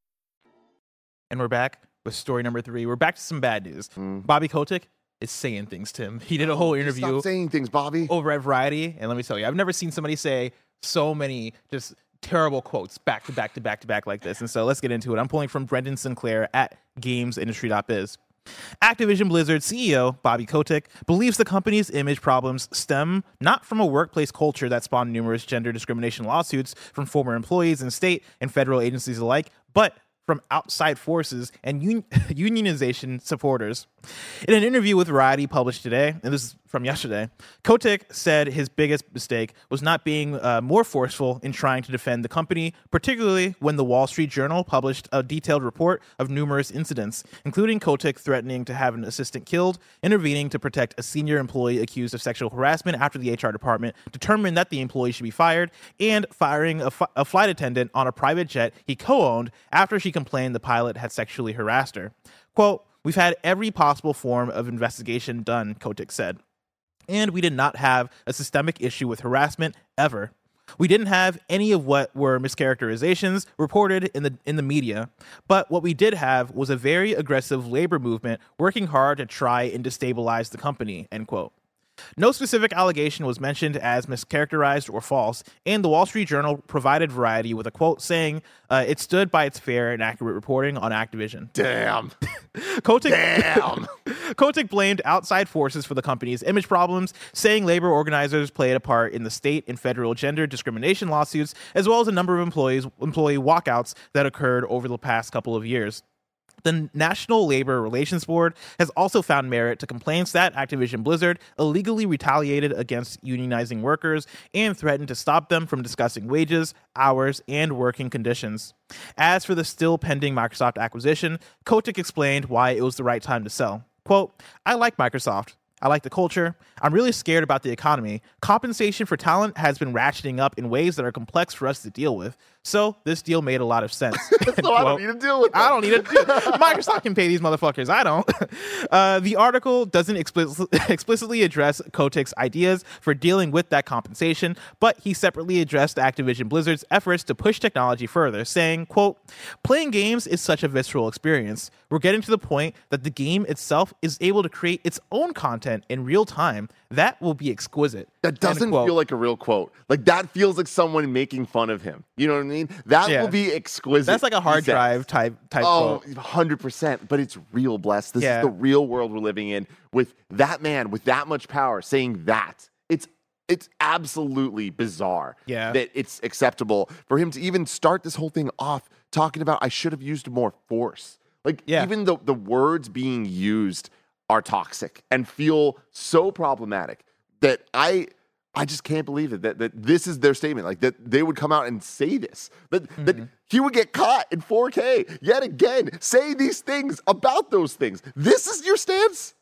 And we're back with story number three. We're back to some bad news. Mm. Bobby Kotick is saying things, Tim. He did a whole oh, interview Stop saying things, Bobby. over at Variety, and let me tell you, I've never seen somebody say so many just terrible quotes back to back to back to back like this. And so let's get into it. I'm pulling from Brendan Sinclair at GamesIndustry.biz. Activision Blizzard CEO Bobby Kotick believes the company's image problems stem not from a workplace culture that spawned numerous gender discrimination lawsuits from former employees and state and federal agencies alike, but from outside forces and un- unionization supporters. In an interview with Variety published today, and this is from yesterday, Kotick said his biggest mistake was not being uh, more forceful in trying to defend the company, particularly when the Wall Street Journal published a detailed report of numerous incidents, including Kotick threatening to have an assistant killed, intervening to protect a senior employee accused of sexual harassment after the HR department determined that the employee should be fired, and firing a, fi- a flight attendant on a private jet he co owned after she complained the pilot had sexually harassed her. Quote, We've had every possible form of investigation done, Kotick said. And we did not have a systemic issue with harassment ever. We didn't have any of what were mischaracterizations reported in the in the media, but what we did have was a very aggressive labor movement working hard to try and destabilize the company. End quote. No specific allegation was mentioned as mischaracterized or false, and the Wall Street Journal provided Variety with a quote saying uh, it stood by its fair and accurate reporting on Activision. Damn. Kotick, Damn. Kotick blamed outside forces for the company's image problems, saying labor organizers played a part in the state and federal gender discrimination lawsuits, as well as a number of employees employee walkouts that occurred over the past couple of years. The National Labor Relations Board has also found merit to complaints that Activision Blizzard illegally retaliated against unionizing workers and threatened to stop them from discussing wages, hours, and working conditions. As for the still pending Microsoft acquisition, Kotick explained why it was the right time to sell. Quote, I like Microsoft. I like the culture. I'm really scared about the economy. Compensation for talent has been ratcheting up in ways that are complex for us to deal with. So this deal made a lot of sense. So I don't need to deal with I don't need it. Microsoft can pay these motherfuckers. I don't. Uh, the article doesn't explicit, explicitly address Kotick's ideas for dealing with that compensation, but he separately addressed Activision Blizzard's efforts to push technology further, saying, quote, playing games is such a visceral experience. We're getting to the point that the game itself is able to create its own content in real time. That will be exquisite. That doesn't feel like a real quote. Like that feels like someone making fun of him. You know what I mean? That Yeah. will be exquisite. That's like a hard drive type type Oh, quote. 100%. But it's real, blessed. This Yeah. is the real world we're living in with that man with that much power saying that. It's it's absolutely bizarre Yeah. that it's acceptable for him to even start this whole thing off talking about I should have used more force. Like Yeah. even the the words being used are toxic and feel so problematic that I I just can't believe it that, that this is their statement. Like that they would come out and say this. That that Mm-hmm. he would get caught in 4K yet again, say these things about those things. This is your stance?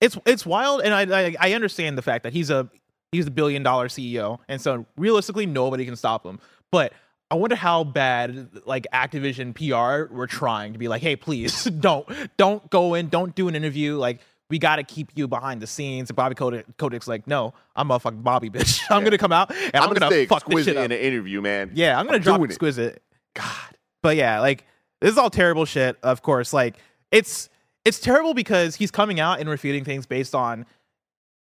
it's it's wild, and I, I I understand the fact that he's a he's a billion dollar CEO, and so realistically nobody can stop him. But I wonder how bad like Activision PR were trying to be like, hey, please don't don't go in, don't do an interview, like. We got to keep you behind the scenes. And Bobby Kotick, Kotick's like, no, I'm a fucking Bobby, bitch. I'm gonna come out and I'm, I'm, gonna, fuck this exquisite shit up. in an interview, man. Yeah, I'm gonna drop doing it. exquisite. God. But yeah, like this is all terrible shit. Of course, like it's it's terrible because he's coming out and refuting things based on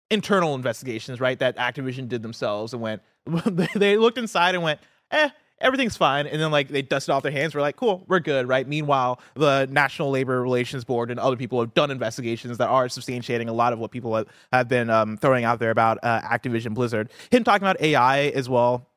internal investigations, right? That Activision did themselves and went they looked inside and went, eh. Everything's fine, and then like they dusted off their hands. We're like, cool, we're good, right? Meanwhile, the National Labor Relations Board and other people have done investigations that are substantiating a lot of what people have, been um, throwing out there about uh, Activision Blizzard. Him talking about AI as well,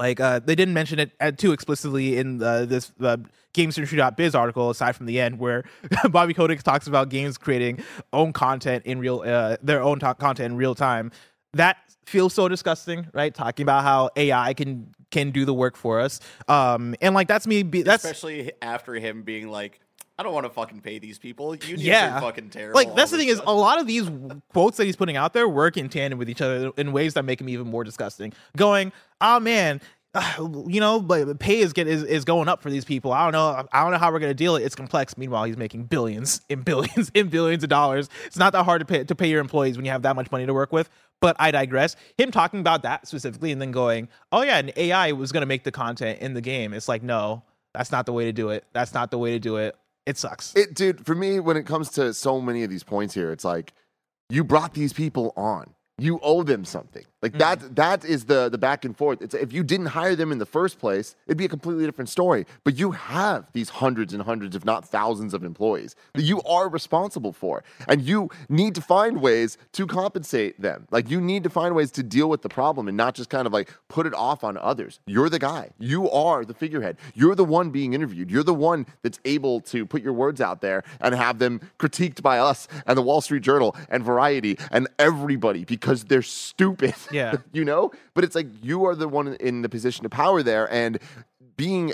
like uh, they didn't mention it uh, too explicitly in uh, this uh, GamesIndustry.biz article, aside from the end where Bobby Kotick talks about games creating own content in real, uh, their own to- content in real time. That feels so disgusting, right? Talking about how AI can can do the work for us, um, and like that's me. Be, that's especially after him being like, I don't want to fucking pay these people. You yeah, fucking terrible. Like that's the thing a is, a lot of these quotes that he's putting out there work in tandem with each other in ways that make him even more disgusting. Going, oh man, you know, but pay is get is, is going up for these people. I don't know. I don't know how we're gonna deal it. It's complex. Meanwhile, he's making billions and billions and billions of dollars. It's not that hard to pay to pay your employees when you have that much money to work with. But I digress. Him talking about that specifically and then going, oh yeah, and AI was gonna make the content in the game. It's like no, that's not the way to do it. That's not the way to do it. It sucks. It, dude, for me, when it comes to so many of these points here, it's like you brought these people on. You owe them something. Like mm-hmm. that. That is the the back and forth. It's if you didn't hire them in the first place, it'd be a completely different story. But you have these hundreds and hundreds, if not thousands, of employees that you are responsible for, and you need to find ways to compensate them. Like you need to find ways to deal with the problem and not just kind of like put it off on others. You're the guy. You are the figurehead. You're the one being interviewed. You're the one that's able to put your words out there and have them critiqued by us and the Wall Street Journal and Variety and everybody because they're stupid. Yeah. you know? But it's like you are the one in the position of power there and being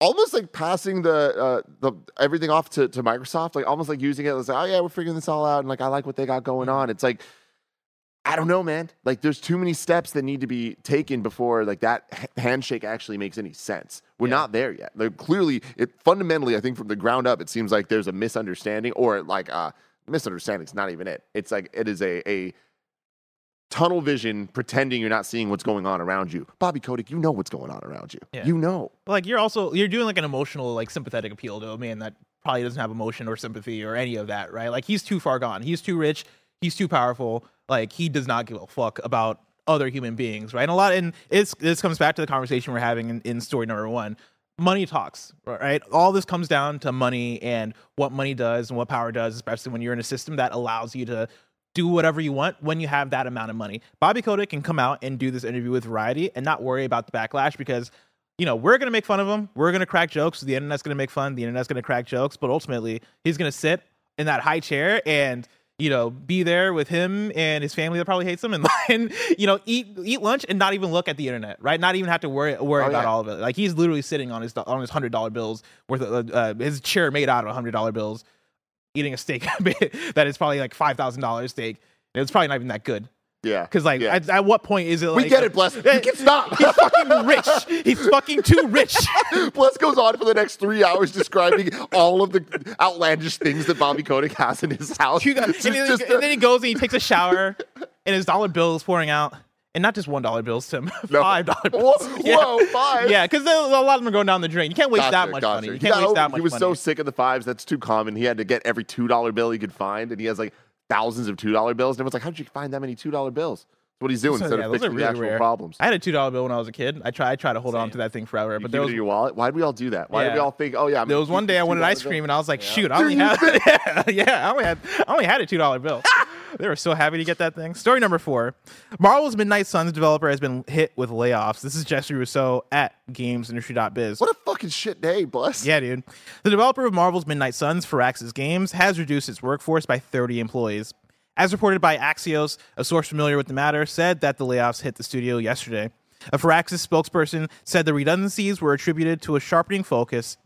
almost like passing the uh, the everything off to, to Microsoft, like almost like using it as like, oh yeah, we're figuring this all out and like I like what they got going on. It's like I don't know, man. Like there's too many steps that need to be taken before like that handshake actually makes any sense. We're not there yet. Like clearly, it fundamentally, I think from the ground up, it seems like there's a misunderstanding or like uh misunderstanding's not even it. It's like it is a a tunnel vision pretending you're not seeing what's going on around you. Bobby Kotick, you know what's going on around you. Yeah. You know. Like you're also you're doing like an emotional like sympathetic appeal to a man that probably doesn't have emotion or sympathy or any of that right like he's too far gone he's too rich he's too powerful like he does not give a fuck about other human beings right and a lot and it's this comes back to the conversation we're having in, in story number one money talks right all this comes down to money and what money does and what power does especially when you're in a system that allows you to do whatever you want when you have that amount of money. Bobby Kotick can come out and do this interview with Variety and not worry about the backlash because, you know, we're going to make fun of him. We're going to crack jokes. The internet's going to make fun. The internet's going to crack jokes. But ultimately, he's going to sit in that high chair and, you know, be there with him and his family that probably hates him and, and you know, eat eat lunch and not even look at the internet, right? Not even have to worry worry Oh, about yeah. all of it. Like he's literally sitting on his on his hundred dollar bills worth of, uh, his chair made out of hundred dollar bills, eating a steak that is probably like five thousand dollars steak. It's probably not even that good. Yeah. Because like, Yeah. at, at what point is it? Like, we get it, Bless. You can stop. He's fucking rich. He's fucking too rich. Bless goes on for the next three hours describing all of the outlandish things that Bobby Kotick has in his house. Got- and, then, and then he goes and he takes a shower, and his dollar bill is pouring out, and not just one dollar bills, Tim, No. five dollar Whoa, bills. whoa, five? Yeah, because a lot of them are going down the drain. You can't waste that much gotcha. money. You can't got waste that much He was money. so sick of the fives. That's too common. He had to get every two dollar bill he could find, and he has like thousands of two dollar bills. And everyone's like, "How did you find that many two dollar bills?" That's what he's doing So, instead yeah, of fixing the actual rare. problems. I had a two dollar bill when I was a kid. I try I try to hold on to that thing forever, You but there it was in your wallet. Why did we all do that? Why did we all think, "Oh yeah"? I'm There was one day I wanted $2 ice bill? cream, and I was like, "Shoot, I only have yeah, yeah, I only had I only had a two dollar bill." They were so happy to get that thing. Story number four: Marvel's Midnight Suns developer has been hit with layoffs. This is Jesse Rousseau at GamesIndustry.biz. What a fucking shit day, bless. Yeah, dude. The developer of Marvel's Midnight Suns, Firaxis Games, has reduced its workforce by 30 employees. As reported by Axios, a source familiar with the matter said that the layoffs hit the studio yesterday. A Firaxis spokesperson said the redundancies were attributed to a sharpening focus,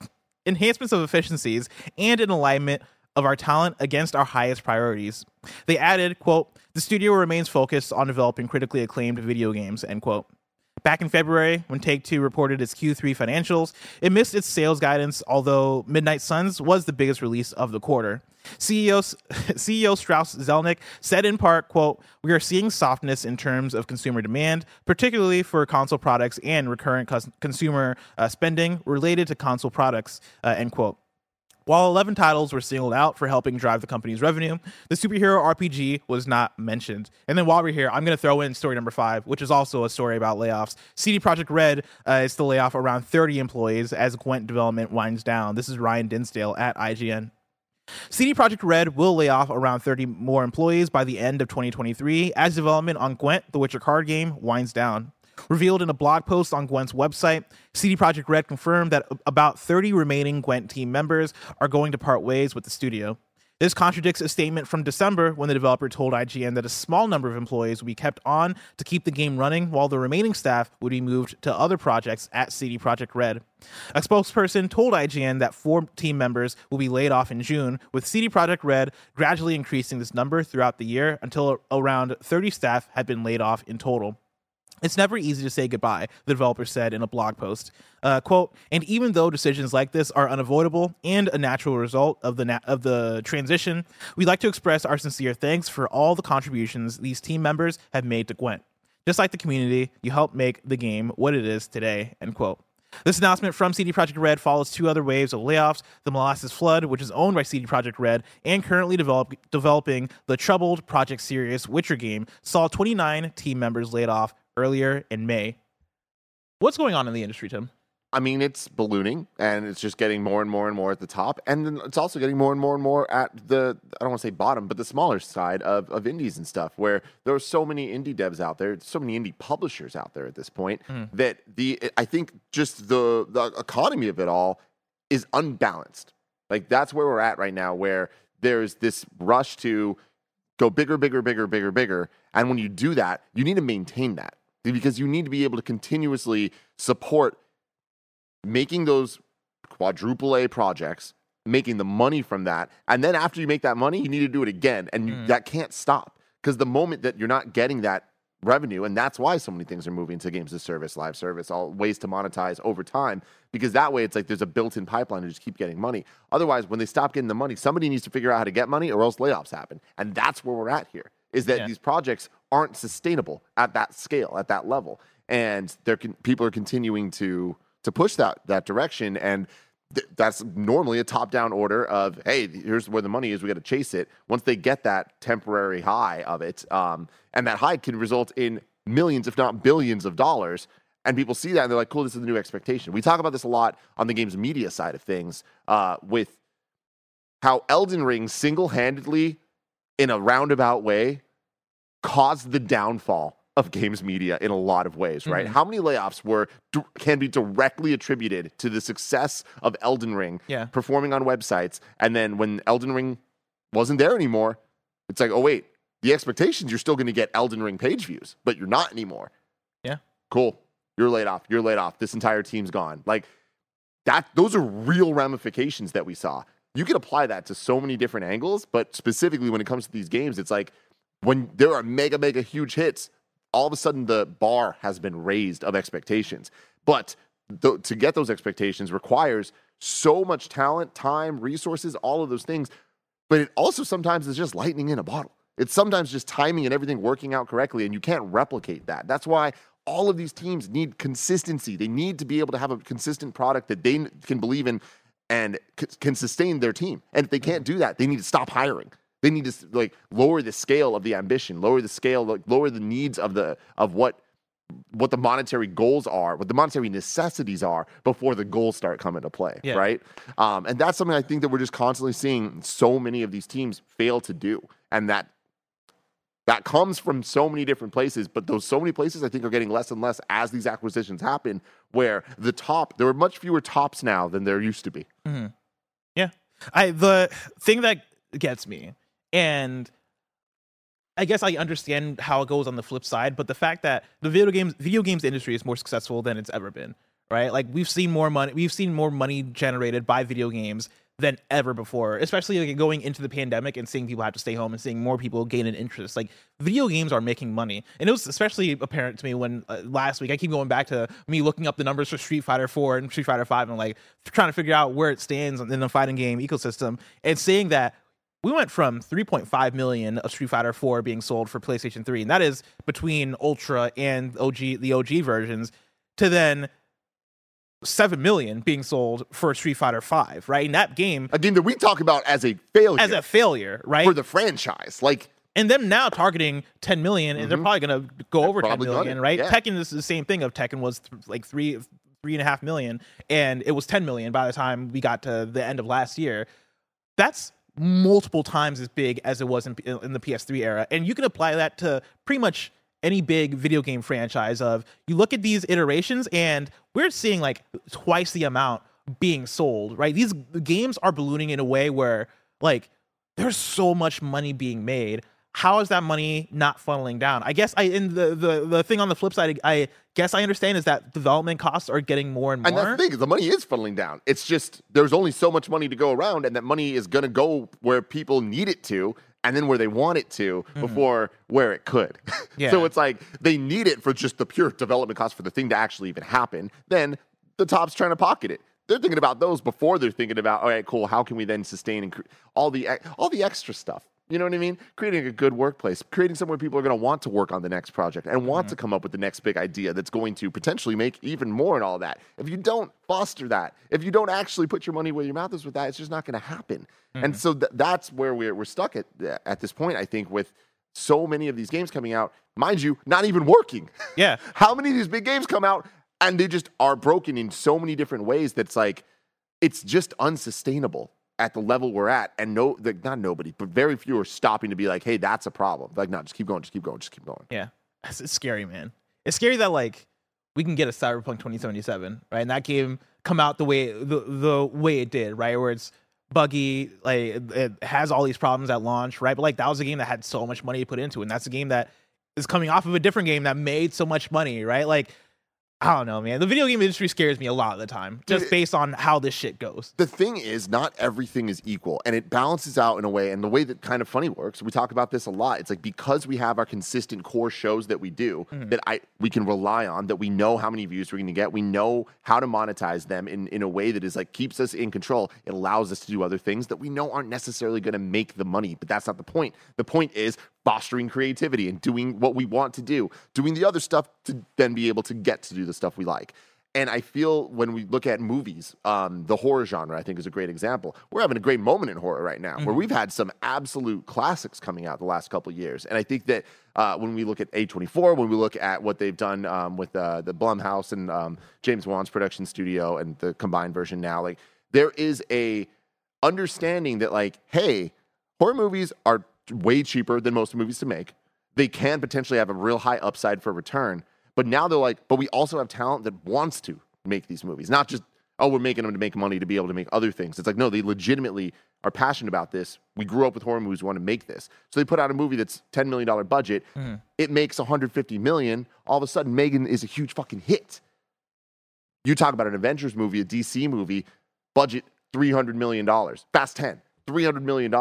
enhancements of efficiencies, and an alignment of our talent against our highest priorities. They added, quote, the studio remains focused on developing critically acclaimed video games, end quote. Back in February, when Take Two reported its Q3 financials, it missed its sales guidance, although Midnight Suns was the biggest release of the quarter. CEO, CEO Strauss Zelnick said in part, quote, We are seeing softness in terms of consumer demand, particularly for console products and recurrent cus- consumer uh, spending related to console products, uh, end quote. While 11 titles were singled out for helping drive the company's revenue, the superhero RPG was not mentioned. And then while we're here, I'm going to throw in story number five, which is also a story about layoffs. CD Projekt Red uh, is to lay off around 30 employees as Gwent development winds down. This is Ryan Dinsdale at IGN. CD Projekt Red will lay off around 30 more employees by the end of 2023 as development on Gwent, the Witcher card game, winds down. Revealed in a blog post on Gwent's website, CD Projekt Red confirmed that about 30 remaining Gwent team members are going to part ways with the studio. This contradicts a statement from December when the developer told IGN that a small number of employees would be kept on to keep the game running, while the remaining staff would be moved to other projects at CD Projekt Red. A spokesperson told IGN that four team members will be laid off in June, with CD Projekt Red gradually increasing this number throughout the year until around 30 staff had been laid off in total. It's never easy to say goodbye, the developer said in a blog post. Uh, quote, and even though decisions like this are unavoidable and a natural result of the na- of the transition, we'd like to express our sincere thanks for all the contributions these team members have made to Gwent. Just like the community, you helped make the game what it is today, end quote. This announcement from CD Projekt Red follows two other waves of layoffs the Molasses Flood, which is owned by CD Projekt Red and currently develop, developing the troubled Project Sirius Witcher game, saw 29 team members laid off earlier in May. What's going on in the industry, Tim? I mean, it's ballooning and it's just getting more and more and more at the top. And then it's also getting more and more and more at the, I don't want to say bottom, but the smaller side of, of indies and stuff, where there are so many indie devs out there, so many indie publishers out there at this point Mm. that the, I think just the, the economy of it all is unbalanced. Like that's where we're at right now, where there's this rush to go bigger, bigger, bigger, bigger, bigger. And when you do that, you need to maintain that because you need to be able to continuously support making those quadruple A projects, making the money from that. And then after you make that money, you need to do it again. And you, mm. that can't stop because the moment that you're not getting that revenue, and that's why so many things are moving to games as service, live service, all ways to monetize over time, because that way it's like there's a built in pipeline to just keep getting money. Otherwise, when they stop getting the money, somebody needs to figure out how to get money or else layoffs happen. And that's where we're at here is that Yeah. these projects aren't sustainable at that scale, at that level. And they're con- people are continuing to to push that that direction and th- that's normally a top down order of hey here's where the money is we got to chase it once they get that temporary high of it um, and that high can result in millions if not billions of dollars and people see that and they're like cool this is the new expectation we talk about this a lot on the game's media side of things uh, with how elden ring single-handedly in a roundabout way caused the downfall of games media in a lot of ways, right? Mm-hmm. How many layoffs were can be directly attributed to the success of Elden Ring Yeah. performing on websites and then when Elden Ring wasn't there anymore, it's like, "Oh wait, the expectations you're still going to get Elden Ring page views, but you're not anymore." Yeah. Cool. You're laid off. You're laid off. This entire team's gone. Like that those are real ramifications that we saw. You can apply that to so many different angles, but specifically when it comes to these games, it's like when there are mega, mega huge hits, all of a sudden the bar has been raised of expectations. But th- to get those expectations requires so much talent, time, resources, all of those things. But it also sometimes is just lightning in a bottle. It's sometimes just timing and everything working out correctly, and you can't replicate that. That's why all of these teams need consistency. They need to be able to have a consistent product that they can believe in and c- can sustain their team. And if they can't mm-hmm. do that, they need to stop hiring. They need to like lower the scale of the ambition, lower the scale, like lower the needs of the of what what the monetary goals are, what the monetary necessities are before the goals start coming to play, Yeah. right? Um, and that's something I think that we're just constantly seeing so many of these teams fail to do, and that that comes from so many different places. But those so many places I think are getting less and less as these acquisitions happen. Where the top, there are much fewer tops now than there used to be. Yeah. I the thing that gets me, and I guess I understand how it goes on the flip side, but the fact that the video games video games industry is more successful than it's ever been, right? Like we've seen more money we've seen more money generated by video games than ever before, especially like going into the pandemic and seeing people have to stay home and seeing more people gain an interest. Like video games are making money, and it was especially apparent to me when uh, last week I keep going back to me looking up the numbers for Street Fighter 4 and Street Fighter 5 and like trying to figure out where it stands in the fighting game ecosystem and seeing that we went from 3.5 million of Street Fighter 4 being sold for PlayStation 3, and that is between Ultra and OG the OG versions, to then 7 million being sold for Street Fighter 5, right? In that game A game that we talk about as a failure as a failure, right? for the franchise. Like and them now targeting 10 million, and they're probably going to go over 10 Mm-hmm. probably done million, right? yeah. Tekken is the same thing. Of Tekken was th- like three, three and a half million, and it was 10 million by the time we got to the end of last year. That's multiple times as big as it was in, in the PS3 era, and you can apply that to pretty much any big video game franchise. Of you look at these iterations, and we're seeing like twice the amount being sold, right? These games are ballooning in a way where like there's so much money being made. How is that money not funneling down? I guess I in the the the thing on the flip side, I guess I understand is that development costs are getting more and more. And that's the thing, the money is funneling down. It's just there's only so much money to go around, and that money is gonna go where people need it to, and then where they want it to mm-hmm. before where it could. Yeah. so it's like they need it for just the pure development cost for the thing to actually even happen. Then the top's trying to pocket it. They're thinking about those before they're thinking about, all right, cool. How can we then sustain and cre- all the all the extra stuff? You know what I mean? Creating a good workplace, creating somewhere people are going to want to work on the next project and want to mm-hmm. come up with the next big idea that's going to potentially make even more and all that. If you don't foster that, if you don't actually put your money where your mouth is with that, it's just not going to happen. And mm-hmm. so th- that's where we're, we're stuck at uh, at this point. I think with so many of these games coming out, mind you, not even working. Yeah. How many of these big games come out and they just are broken in so many different ways that's like it's just unsustainable at the level we're at. And no, like, not nobody, but very few are stopping to be like, hey, that's a problem. Like, no, just keep going, just keep going, just keep going. Yeah, it's, scary, man. It's scary that like we can get a Cyberpunk 2077, right? And that game come out the way the the way it did, right? Where it's buggy, like it, it has all these problems at launch, right? But like that was a game that had so much money to put into, it, and that's a game that is coming off of a different game that made so much money, right? Like I don't know, man. The video game industry scares me a lot of the time, just Dude, based on how this shit goes. the thing is not everything is equal and it balances out in a way and the way that kind of funny works we talk about this a lot it's like because we have our consistent core shows that we do mm-hmm. that i we can rely on that we know how many views we're going to get we know how to monetize them in, in a way that is like keeps us in control it allows us to do other things that we know aren't necessarily going to make the money but that's not the point the point is fostering creativity and doing what we want to do doing the other stuff to then be able to get to do the stuff we like and I feel when we look at movies, um, the horror genre, I think, is a great example. We're having a great moment in horror right now, where we've had some absolute classics coming out the last couple of years. And I think that uh, when we look at A24, when we look at what they've done um, with uh, the Blumhouse and um, James Wan's production studio and the combined version now, like there is a understanding that, like, hey, horror movies are way cheaper than most movies to make. They can potentially have a real high upside for return. But now they're like, but we also have talent that wants to make these movies, not just, oh, we're making them to make money to be able to make other things. It's like, no, they legitimately are passionate about this. We grew up with horror movies, we want to make this. So they put out a movie that's $10 million budget. Mm-hmm. It makes 150 million. All of a sudden, Megan is a huge fucking hit. You talk about an Avengers movie, a DC movie, budget $300 million. Fast 10, $300 million.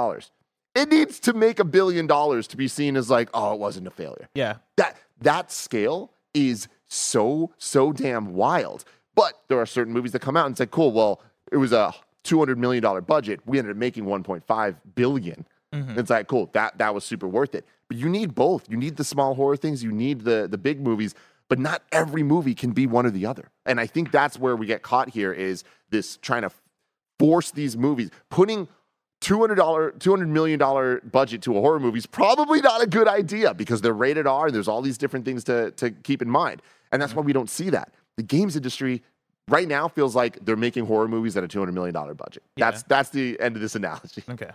It needs to make a billion dollars to be seen as like, oh, it wasn't a failure Yeah, that that scale is so so damn wild. But there are certain movies that come out and say, "Cool, well, it was a two hundred million dollar budget. We ended up making one point five billion. Mm-hmm. It's like, cool, that that was super worth it. But you need both. You need the small horror things. You need the the big movies. But not every movie can be one or the other. And I think that's where we get caught here is this trying to force these movies, putting $200, $200 million budget to a horror movie is probably not a good idea because they're rated R and there's all these different things to, to keep in mind. And that's mm-hmm. why we don't see that. The games industry right now feels like they're making horror movies at a $200 million budget. That's, that's the end of this analogy. Okay.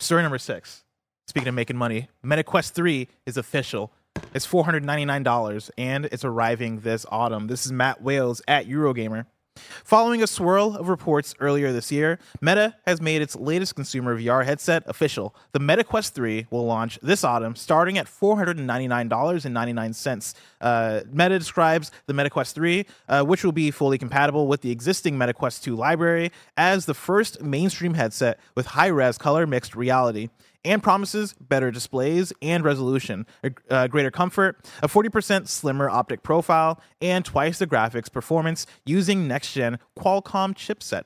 Story number six. Speaking of making money, MetaQuest 3 is official. It's $499 and it's arriving this autumn. This is Matt Wales at Eurogamer. Following a swirl of reports earlier this year, Meta has made its latest consumer VR headset official. The MetaQuest 3 will launch this autumn, starting at $499.99. Uh, Meta describes the MetaQuest 3, uh, which will be fully compatible with the existing MetaQuest 2 library, as the first mainstream headset with high res color mixed reality and promises better displays and resolution, uh, greater comfort, a 40% slimmer optic profile, and twice the graphics performance using next gen Qualcomm chipset.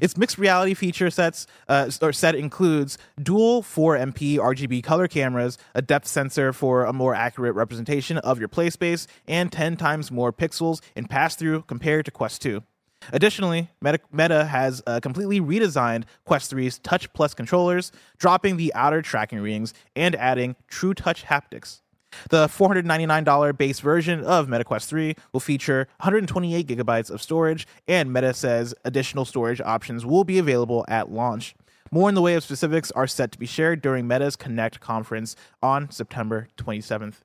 Its mixed reality feature sets uh, or set includes dual 4MP RGB color cameras, a depth sensor for a more accurate representation of your play space, and 10 times more pixels in pass through compared to Quest 2. Additionally, Meta, Meta has uh, completely redesigned Quest 3's Touch Plus controllers, dropping the outer tracking rings and adding TruTouch haptics. The $499 base version of MetaQuest 3 will feature 128 gigabytes of storage, and Meta says additional storage options will be available at launch. More in the way of specifics are set to be shared during Meta's Connect conference on September 27th.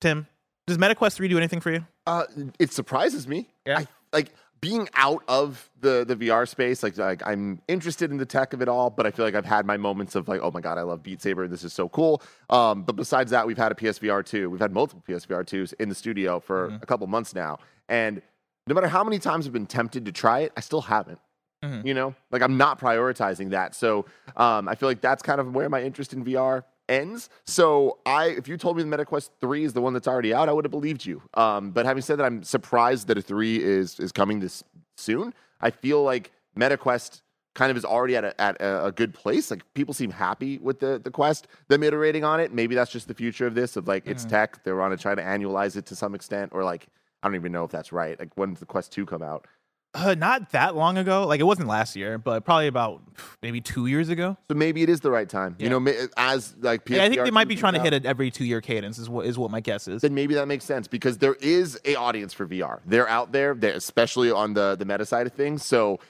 Tim, does MetaQuest 3 do anything for you? Uh, it surprises me. Yeah. I, like being out of the the VR space, like like I'm interested in the tech of it all, but I feel like I've had my moments of like, oh my god, I love Beat Saber, this is so cool. Um, but besides that, we've had a PSVR two, we've had multiple PSVR twos in the studio for Mm-hmm. a couple months now, and no matter how many times I've been tempted to try it, I still haven't. Mhm. You know, like I'm not prioritizing that, so um, I feel like that's kind of where my interest in VR ends. So I, if you told me the MetaQuest three is the one that's already out, I would have believed you. Um, but having said that, I'm surprised that a three is is coming this soon. I feel like MetaQuest kind of is already at a, at a, good place. Like people seem happy with the the Quest, them iterating on it. Maybe that's just the future of this. Of like it's tech, they want to try to annualize it to some extent, or like I don't even know if that's right. Like when the Quest two come out? Uh, not that long ago. Like it wasn't last year, but probably about maybe two years ago. So maybe it is the right time. You know, as like Yeah, I think they might be trying to hit it every two year cadence. Is what is what my guess is. then maybe that makes sense because there is a audience for VR. They're out there, they're, especially on the the meta side of things. So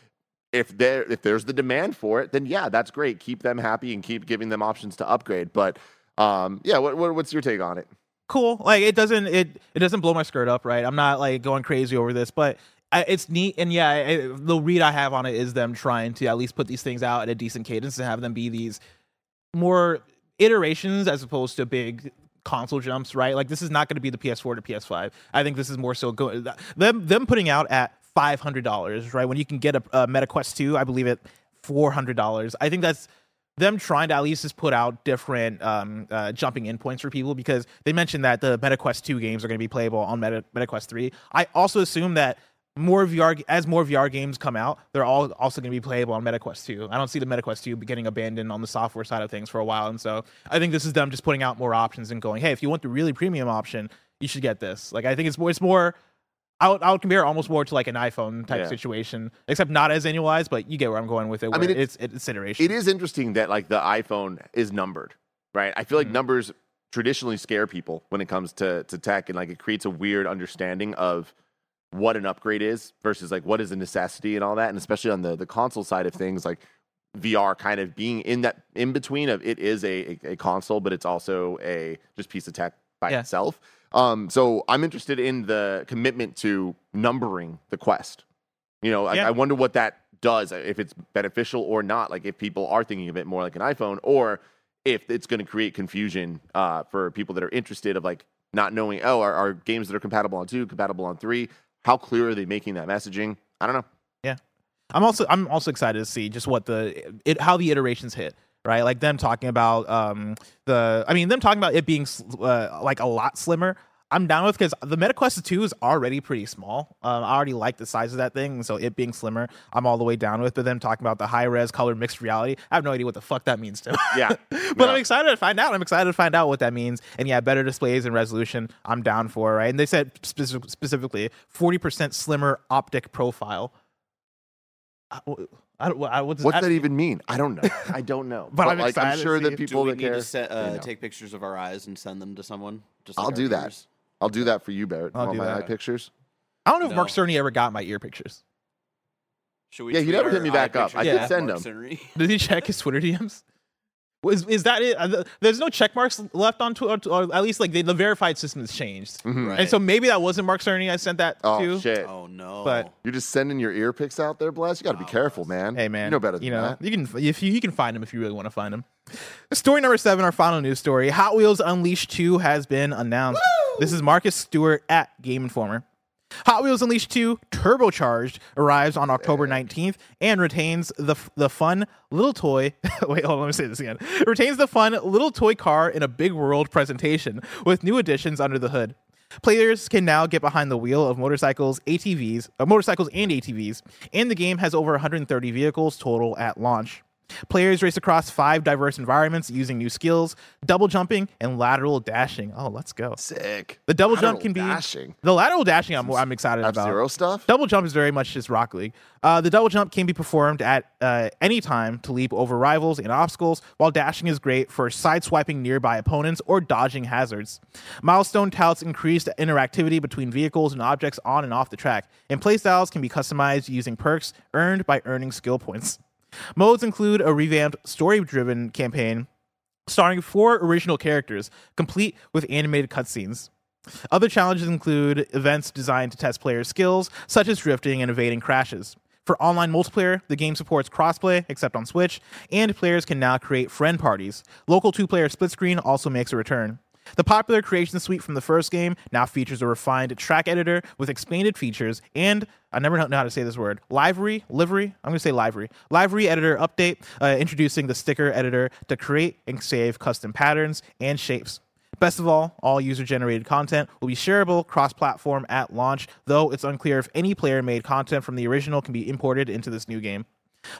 if there if there's the demand for it, then yeah, that's great. Keep them happy and keep giving them options to upgrade. But um, yeah, what, what what's your take on it? cool. Like it doesn't it it doesn't blow my skirt up, right? I'm not like going crazy over this, but I, it's neat. And yeah, I, the read I have on it is them trying to at least put these things out at a decent cadence and have them be these more iterations as opposed to big console jumps, right? Like this is not going to be the PS4 to PS5. I think this is more so go them them putting out at five hundred dollars, right? When you can get a, a Meta Quest two, I believe at four hundred dollars. I think that's them trying to at least just put out different um, uh, jumping in points for people because they mentioned that the Meta Quest 2 games are going to be playable on Meta, Meta Quest 3. I also assume that more VR as more VR games come out, they're all also going to be playable on MetaQuest 2. I don't see the MetaQuest 2 getting abandoned on the software side of things for a while, and so I think this is them just putting out more options and going, hey, if you want the really premium option, you should get this. Like I think it's more, it's more. I would, I would compare it almost more to like an iPhone type Yeah. situation, except not as annualized, but you get where I'm going with it. Where mean, it's, it's- it's iteration. It is interesting that like the iPhone is numbered, right? I feel like Mhm. numbers traditionally scare people when it comes to to tech, and like it creates a weird understanding of what an upgrade is versus like what is a necessity and all that, and especially on the the console side of things, like VR kind of being in that in between of it is a a, a console, but it's also a just piece of tech by Yeah. itself. Um, so I'm interested in the commitment to numbering the Quest. You know, Yeah. I wonder what that does, if it's beneficial or not. Like if people are thinking of it more like an iPhone, or if it's going to create confusion uh, for people that are interested of like not knowing, oh, are, are games that are compatible on two compatible on three? How clear are they making that messaging? I don't know. Yeah, I'm also I'm also excited to see just what the it how the iterations hit right like them talking about um the I mean them talking about it being uh, like a lot slimmer I'm down with because the Meta Quest 2 is already pretty small. Um, I already like the size of that thing, so it being slimmer, I'm all the way down with. But them talking about the high res color mixed reality, I have no idea what the fuck that means to. me. Yeah. but Yeah. I'm excited to find out. I'm excited to find out what that means. And yeah, better displays and resolution, I'm down for. Right, and they said speci- specifically 40% slimmer optic profile. I, I don't. I, what does What's that even mean? I don't know. I don't know. But I'm like, excited I'm to sure see that people Do we that need care. to set, they uh, know. take pictures of our eyes and send them to someone? Just I'll like our do that. Viewers? I'll do that for you, Barrett. I'll do my that. eye pictures. I don't know if Mark No. Cerny ever got my ear pictures. Should we Yeah, he tweet never our hit me eye back up. pictures I could at send Mark him. Cerny? Did he check his Twitter DMs? Was is that it? Th- There's no check marks left on Twitter, or at least like the, the verified system has changed. Mm-hmm. Right. And so maybe that wasn't Mark Cerny. I sent that Oh to. shit! oh no. But- You're just sending your ear pics out there, Bless. You got to be oh, careful, man. Hey man, you know better than you know, that. You can if you you can find him if you really want to find him. Story number seven, our final news story: Hot Wheels Unleashed Two has been announced. This is Marcus Stewart at Game Informer. Hot Wheels Unleashed 2 Turbocharged arrives on October 19th and retains the the fun little toy. wait, hold on, let me say this again. Retains the fun little toy car in a big world presentation with new additions under the hood. Players can now get behind the wheel of motorcycles, ATVs, uh, motorcycles and ATVs, and the game has over 130 vehicles total at launch. Players race across five diverse environments using new skills, double jumping and lateral dashing. Oh, let's go. Sick. The double Lateral jump can be dashing. the lateral dashing. I'm, I'm excited F about. Zero stuff. Double jump is very much just Rocket League. Uh, the double jump can be performed at uh, any time to leap over rivals and obstacles, while dashing is great for sideswiping nearby opponents or dodging hazards. Milestone touts increased interactivity between vehicles and objects on and off the track, and playstyles can be customized using perks earned by earning skill points. Modes include a revamped story-driven campaign starring four original characters, complete with animated cutscenes. Other challenges include events designed to test players' skills, such as drifting and evading crashes. For online multiplayer, the game supports crossplay, except on Switch, and players can now create friend parties. Local two player split screen also makes a return. The popular creation suite from the first game now features a refined track editor with expanded features and I never know how to say this word livery livery I'm going to say livery livery editor update uh, introducing the sticker editor to create and save custom patterns and shapes. Best of all, all user generated content will be shareable cross platform at launch, though it's unclear if any player made content from the original can be imported into this new game.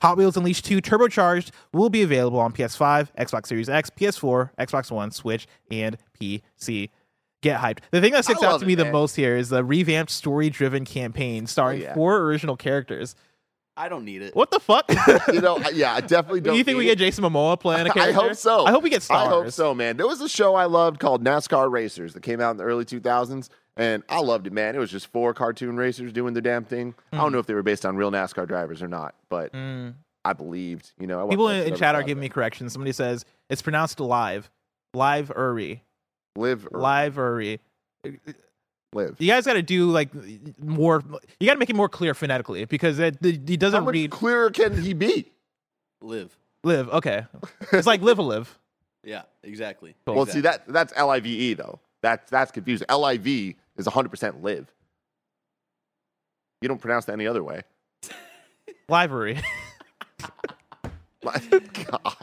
Hot Wheels Unleashed 2 Turbocharged will be available on PS5, Xbox Series X, PS4, Xbox One, Switch, and PC. Get hyped. The thing that sticks out to it, me the most here is the revamped story driven campaign oh, starring Oh, yeah. four original characters. I don't need it. What the fuck? You know, yeah, I definitely don't. don't. you think we need get Jason Momoa playing a character? I hope so. I hope we get stars. I hope so, man. There was a show I loved called NASCAR Racers that came out in the early 2000s, and I loved it, man. It was just four cartoon racers doing their damn thing. I Mm. don't know if they were based on real NASCAR drivers or not, but I believed. You know, I People in, shit in chat are Saturday. giving me corrections. Somebody says it's pronounced live. Live Uri. live Live Uri. live. You guys got to do like more. You got to make it more clear phonetically because it, it, he doesn't much read clearer can he be? Live. live. Okay, it's like live a live. Yeah, exactly. Cool. Well, see that that's L I V E though. That's that's confusing. L I V is 100 percent live. You don't pronounce it any other way. Livery. God.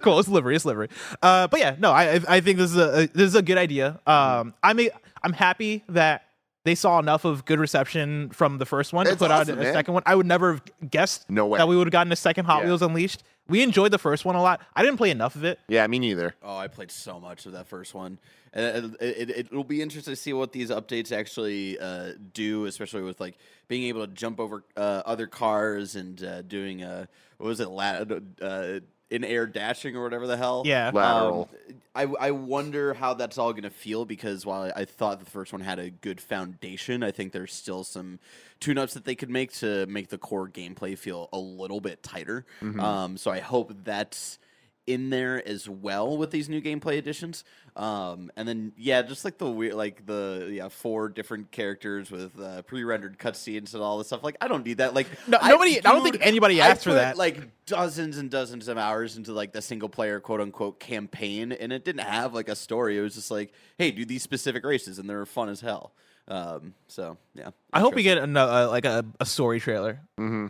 cool. It's livery. It's livery. Uh, but yeah, no, I I- think this is a this is a good idea. Um, I'm a, I'm happy that they saw enough of good reception from the first one to put awesome, out a man. second one. I would never have guessed No way. that we would have gotten a second Hot Yeah. Wheels Unleashed. We enjoyed the first one a lot. I didn't play enough of it. Yeah, me neither. Oh, I played so much of that first one. And it, it, it'll be interesting to see what these updates actually uh, do, especially with like being able to jump over uh, other cars and uh, doing a what was it, la- uh, in air dashing or whatever the hell. Yeah. Lateral. Um, I, I wonder how that's all going to feel because while I, I thought the first one had a good foundation, I think there's still some tune ups that they could make to make the core gameplay feel a little bit tighter. Um, so I hope that's in there as well with these new gameplay additions. Um, and then yeah, just like the weird, like the yeah four different characters with uh, pre-rendered cutscenes and all this stuff. Like I don't need that. Like No, nobody- I don't think anybody I asked for that. Like dozens and dozens of hours into like the single player quote unquote campaign, and it didn't have like a story. It was just like, hey, do these specific races, and they're fun as hell. Um, so yeah, I hope we get another like a, a story trailer.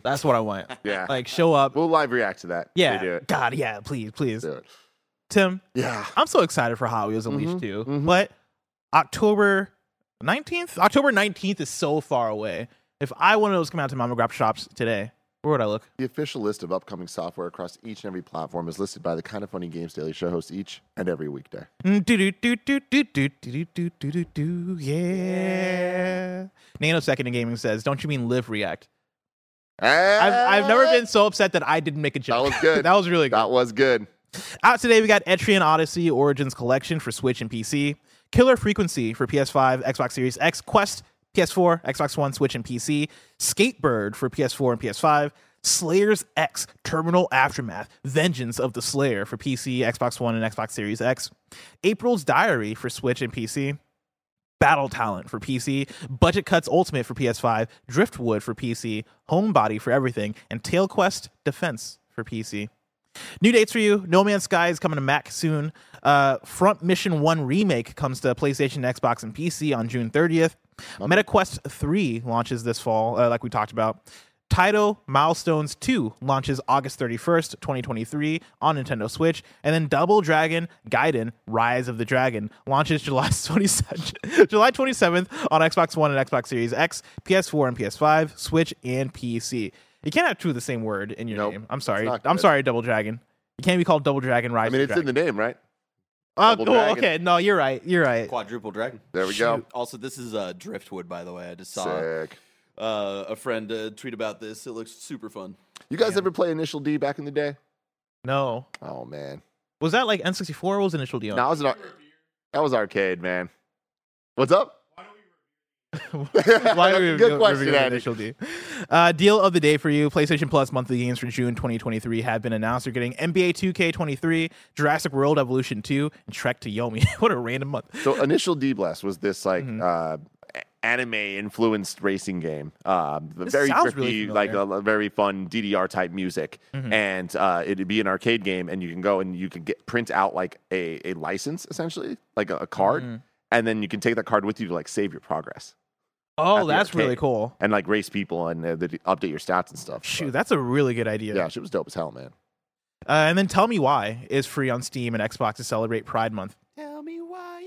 That's what I want. Mm-hmm. Yeah. like show up. We'll live react to that. yeah, do it. God, yeah, please, please, Do it. Tim. Yeah. I'm so excited for Hot Wheels Unleashed 2. mhm. But October 19th, October 19th is so far away. If I one of those come out to mom and grab shops today, where would I look? The official list of upcoming software across each and every platform is listed by the Kinda Funny Games Daily Show hosts each and every weekday. Yeah. Nanosecond in Gaming says, Don't you mean live react? I've, I've never been so upset that I didn't make a joke. That was good. that was really good. That was good. Out today, we got Etrian Odyssey Origins Collection for Switch and PC, Killer Frequency for PS5, Xbox Series X, Quest PS4, Xbox One, Switch, and PC, Skatebird for PS4 and PS5, Slayer's X Terminal Aftermath, Vengeance of the Slayer for PC, Xbox One, and Xbox Series X, April's Diary for Switch and PC, Battle Talent for PC, Budget Cuts Ultimate for PS5, Driftwood for PC, Homebody for everything, and Tail Quest Defense for PC. New dates for you. No Man's Sky is coming to Mac soon. Uh, Front Mission 1 Remake comes to PlayStation, Xbox, and PC on June 30th. MetaQuest 3 launches this fall, uh, like we talked about. Taito Milestones 2 launches August 31st, 2023 on Nintendo Switch. And then Double Dragon Gaiden Rise of the Dragon launches July 27th, July 27th on Xbox One and Xbox Series X, PS4 and PS5, Switch, and PC. You can't have two of the same word in your Nope. name. I'm sorry. I'm sorry, Double Dragon. You can't be called Double Dragon Rise I mean, it's the in the name, right? Oh, Double oh, Dragon. okay. No, you're right. You're right. quadruple dragon. There we go. Shoot. Also, this is uh, Driftwood, by the way. I just saw Sick. uh, a friend uh, tweet about this. It looks super fun. You guys ever play Initial D back in the day? No. Oh man, Was that like N64 or was Initial D? on? that was an ar- that was arcade, man. What's up? Why are we Good question. Initial D? Uh, deal of the day for you: PlayStation Plus monthly games for June 2023 have been announced. You're getting NBA 2K23, Jurassic World Evolution 2, and Trek to Yomi. what a random month. So initial D Blast was this like Mm-hmm. uh, anime influenced racing game. Um, very trippy, really like a, a very fun DDR type music, Mm-hmm. and uh, it'd be an arcade game, and you can go and you can get print out like a, a license essentially, like a, a card, Mm-hmm. and then you can take that card with you to like save your progress Oh, that's really cool. and like race people and uh, they update your stats and stuff. Shoot, But, that's a really good idea. yeah, shit was dope as hell, man. Uh, and then Tell Me Why is free on Steam and Xbox to celebrate Pride Month. Tell me why.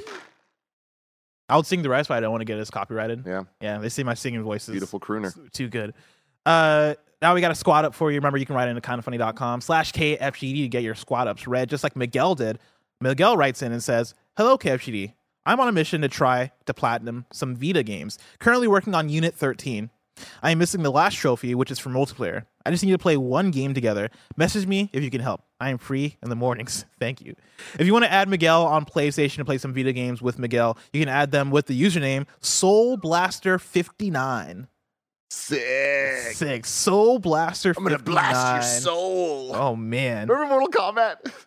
I would sing the rest, but I don't want to get us copyrighted. Yeah, Yeah, they see my singing voice is beautiful crooner. too good. Uh, now we got a squad up for you. Remember, you can write into kindafunny.com slash KFGD to get your squad ups read, just like Miguel did. Miguel writes in and says, Hello, KFGD. I'm on a mission to try to platinum some Vita games. Currently working on Unit 13. I am missing the last trophy, which is for multiplayer. I just need to play one game together. Message me if you can help. I am free in the mornings. Thank you. If you want to add Miguel on PlayStation to play some Vita games with Miguel, you can add them with the username SoulBlaster59. Sick. Six. Soul Blaster. I'm gonna blast your soul. Oh man, Remember Mortal Kombat?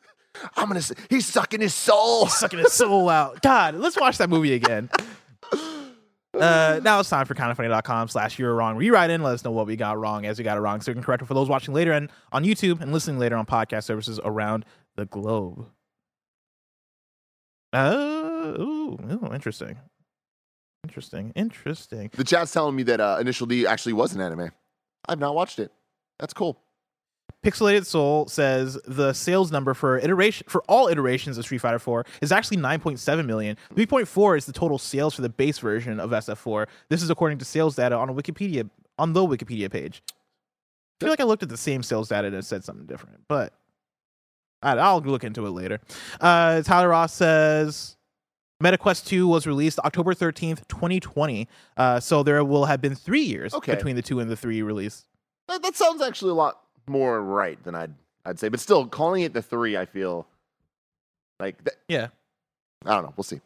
I'm gonna. Say, he's sucking his soul. sucking his soul out. God, let's watch that movie again. Uh, now it's time for kindafunny.com slash you're wrong. Rewrite in, let us know what we got wrong as we got it wrong, so we can correct it for those watching later and on YouTube and listening later on podcast services around the globe. Uh, ooh, ooh, interesting, interesting, interesting. The chat's telling me that uh, Initial D actually was an anime. I've not watched it. That's cool. Pixelated Soul says the sales number for iteration for all iterations of Street Fighter 4 is actually 9.7 million. 3.4 is the total sales for the base version of SF4. This is according to sales data on a Wikipedia on the Wikipedia page. I feel like I looked at the same sales data and it said something different, but I'll look into it later. Uh, Tyler Ross says MetaQuest 2 was released October 13th, 2020. Uh, so there will have been three years Okay. between the two and the three release. That, that sounds actually a lot more right than I'd I'd say. But still, calling it the three, I feel like that, Yeah. I don't know. We'll see.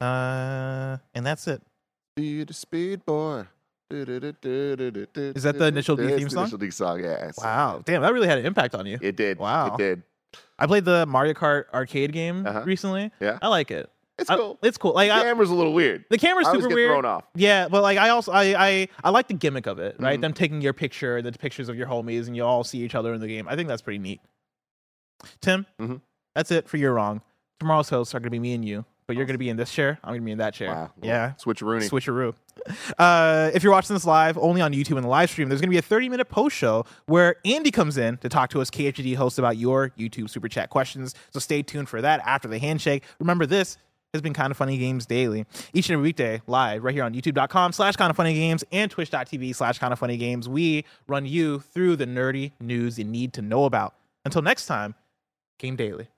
Uh, and that's it. Speed, speed boy. Is that the Initial D theme song? Initial D song, yes. Wow, damn, that really had an impact on you. It did. Wow. It did. I played the Mario Kart arcade game Uh-huh. recently. Yeah. I like it. It's I- cool. it's cool. Like the camera's a little weird. the camera's I super weird. thrown off. Yeah, but like I also I I, I like the gimmick of it, right? Mhm. Them taking your picture, the pictures of your homies, and you all see each other in the game. I think that's pretty neat. Tim, Mhm. that's it for you're wrong. Tomorrow's hosts are gonna be me and you, but you're gonna be in this chair. I'm gonna be in that chair. Wow. Yeah, Switcheroonie. switcheroo. Uh, if you're watching this live, only on YouTube and the live stream, there's going to be a 30 minute post show where Andy comes in to talk to us KHD hosts about your YouTube super chat questions. So stay tuned for that after the handshake. Remember, this has been Kinda Funny Games Daily. Each and every weekday, live right here on youtube.com slash Kinda Funny Games and twitch.tv slash Kinda Funny Games. We run you through the nerdy news you need to know about. Until next time, Game Daily.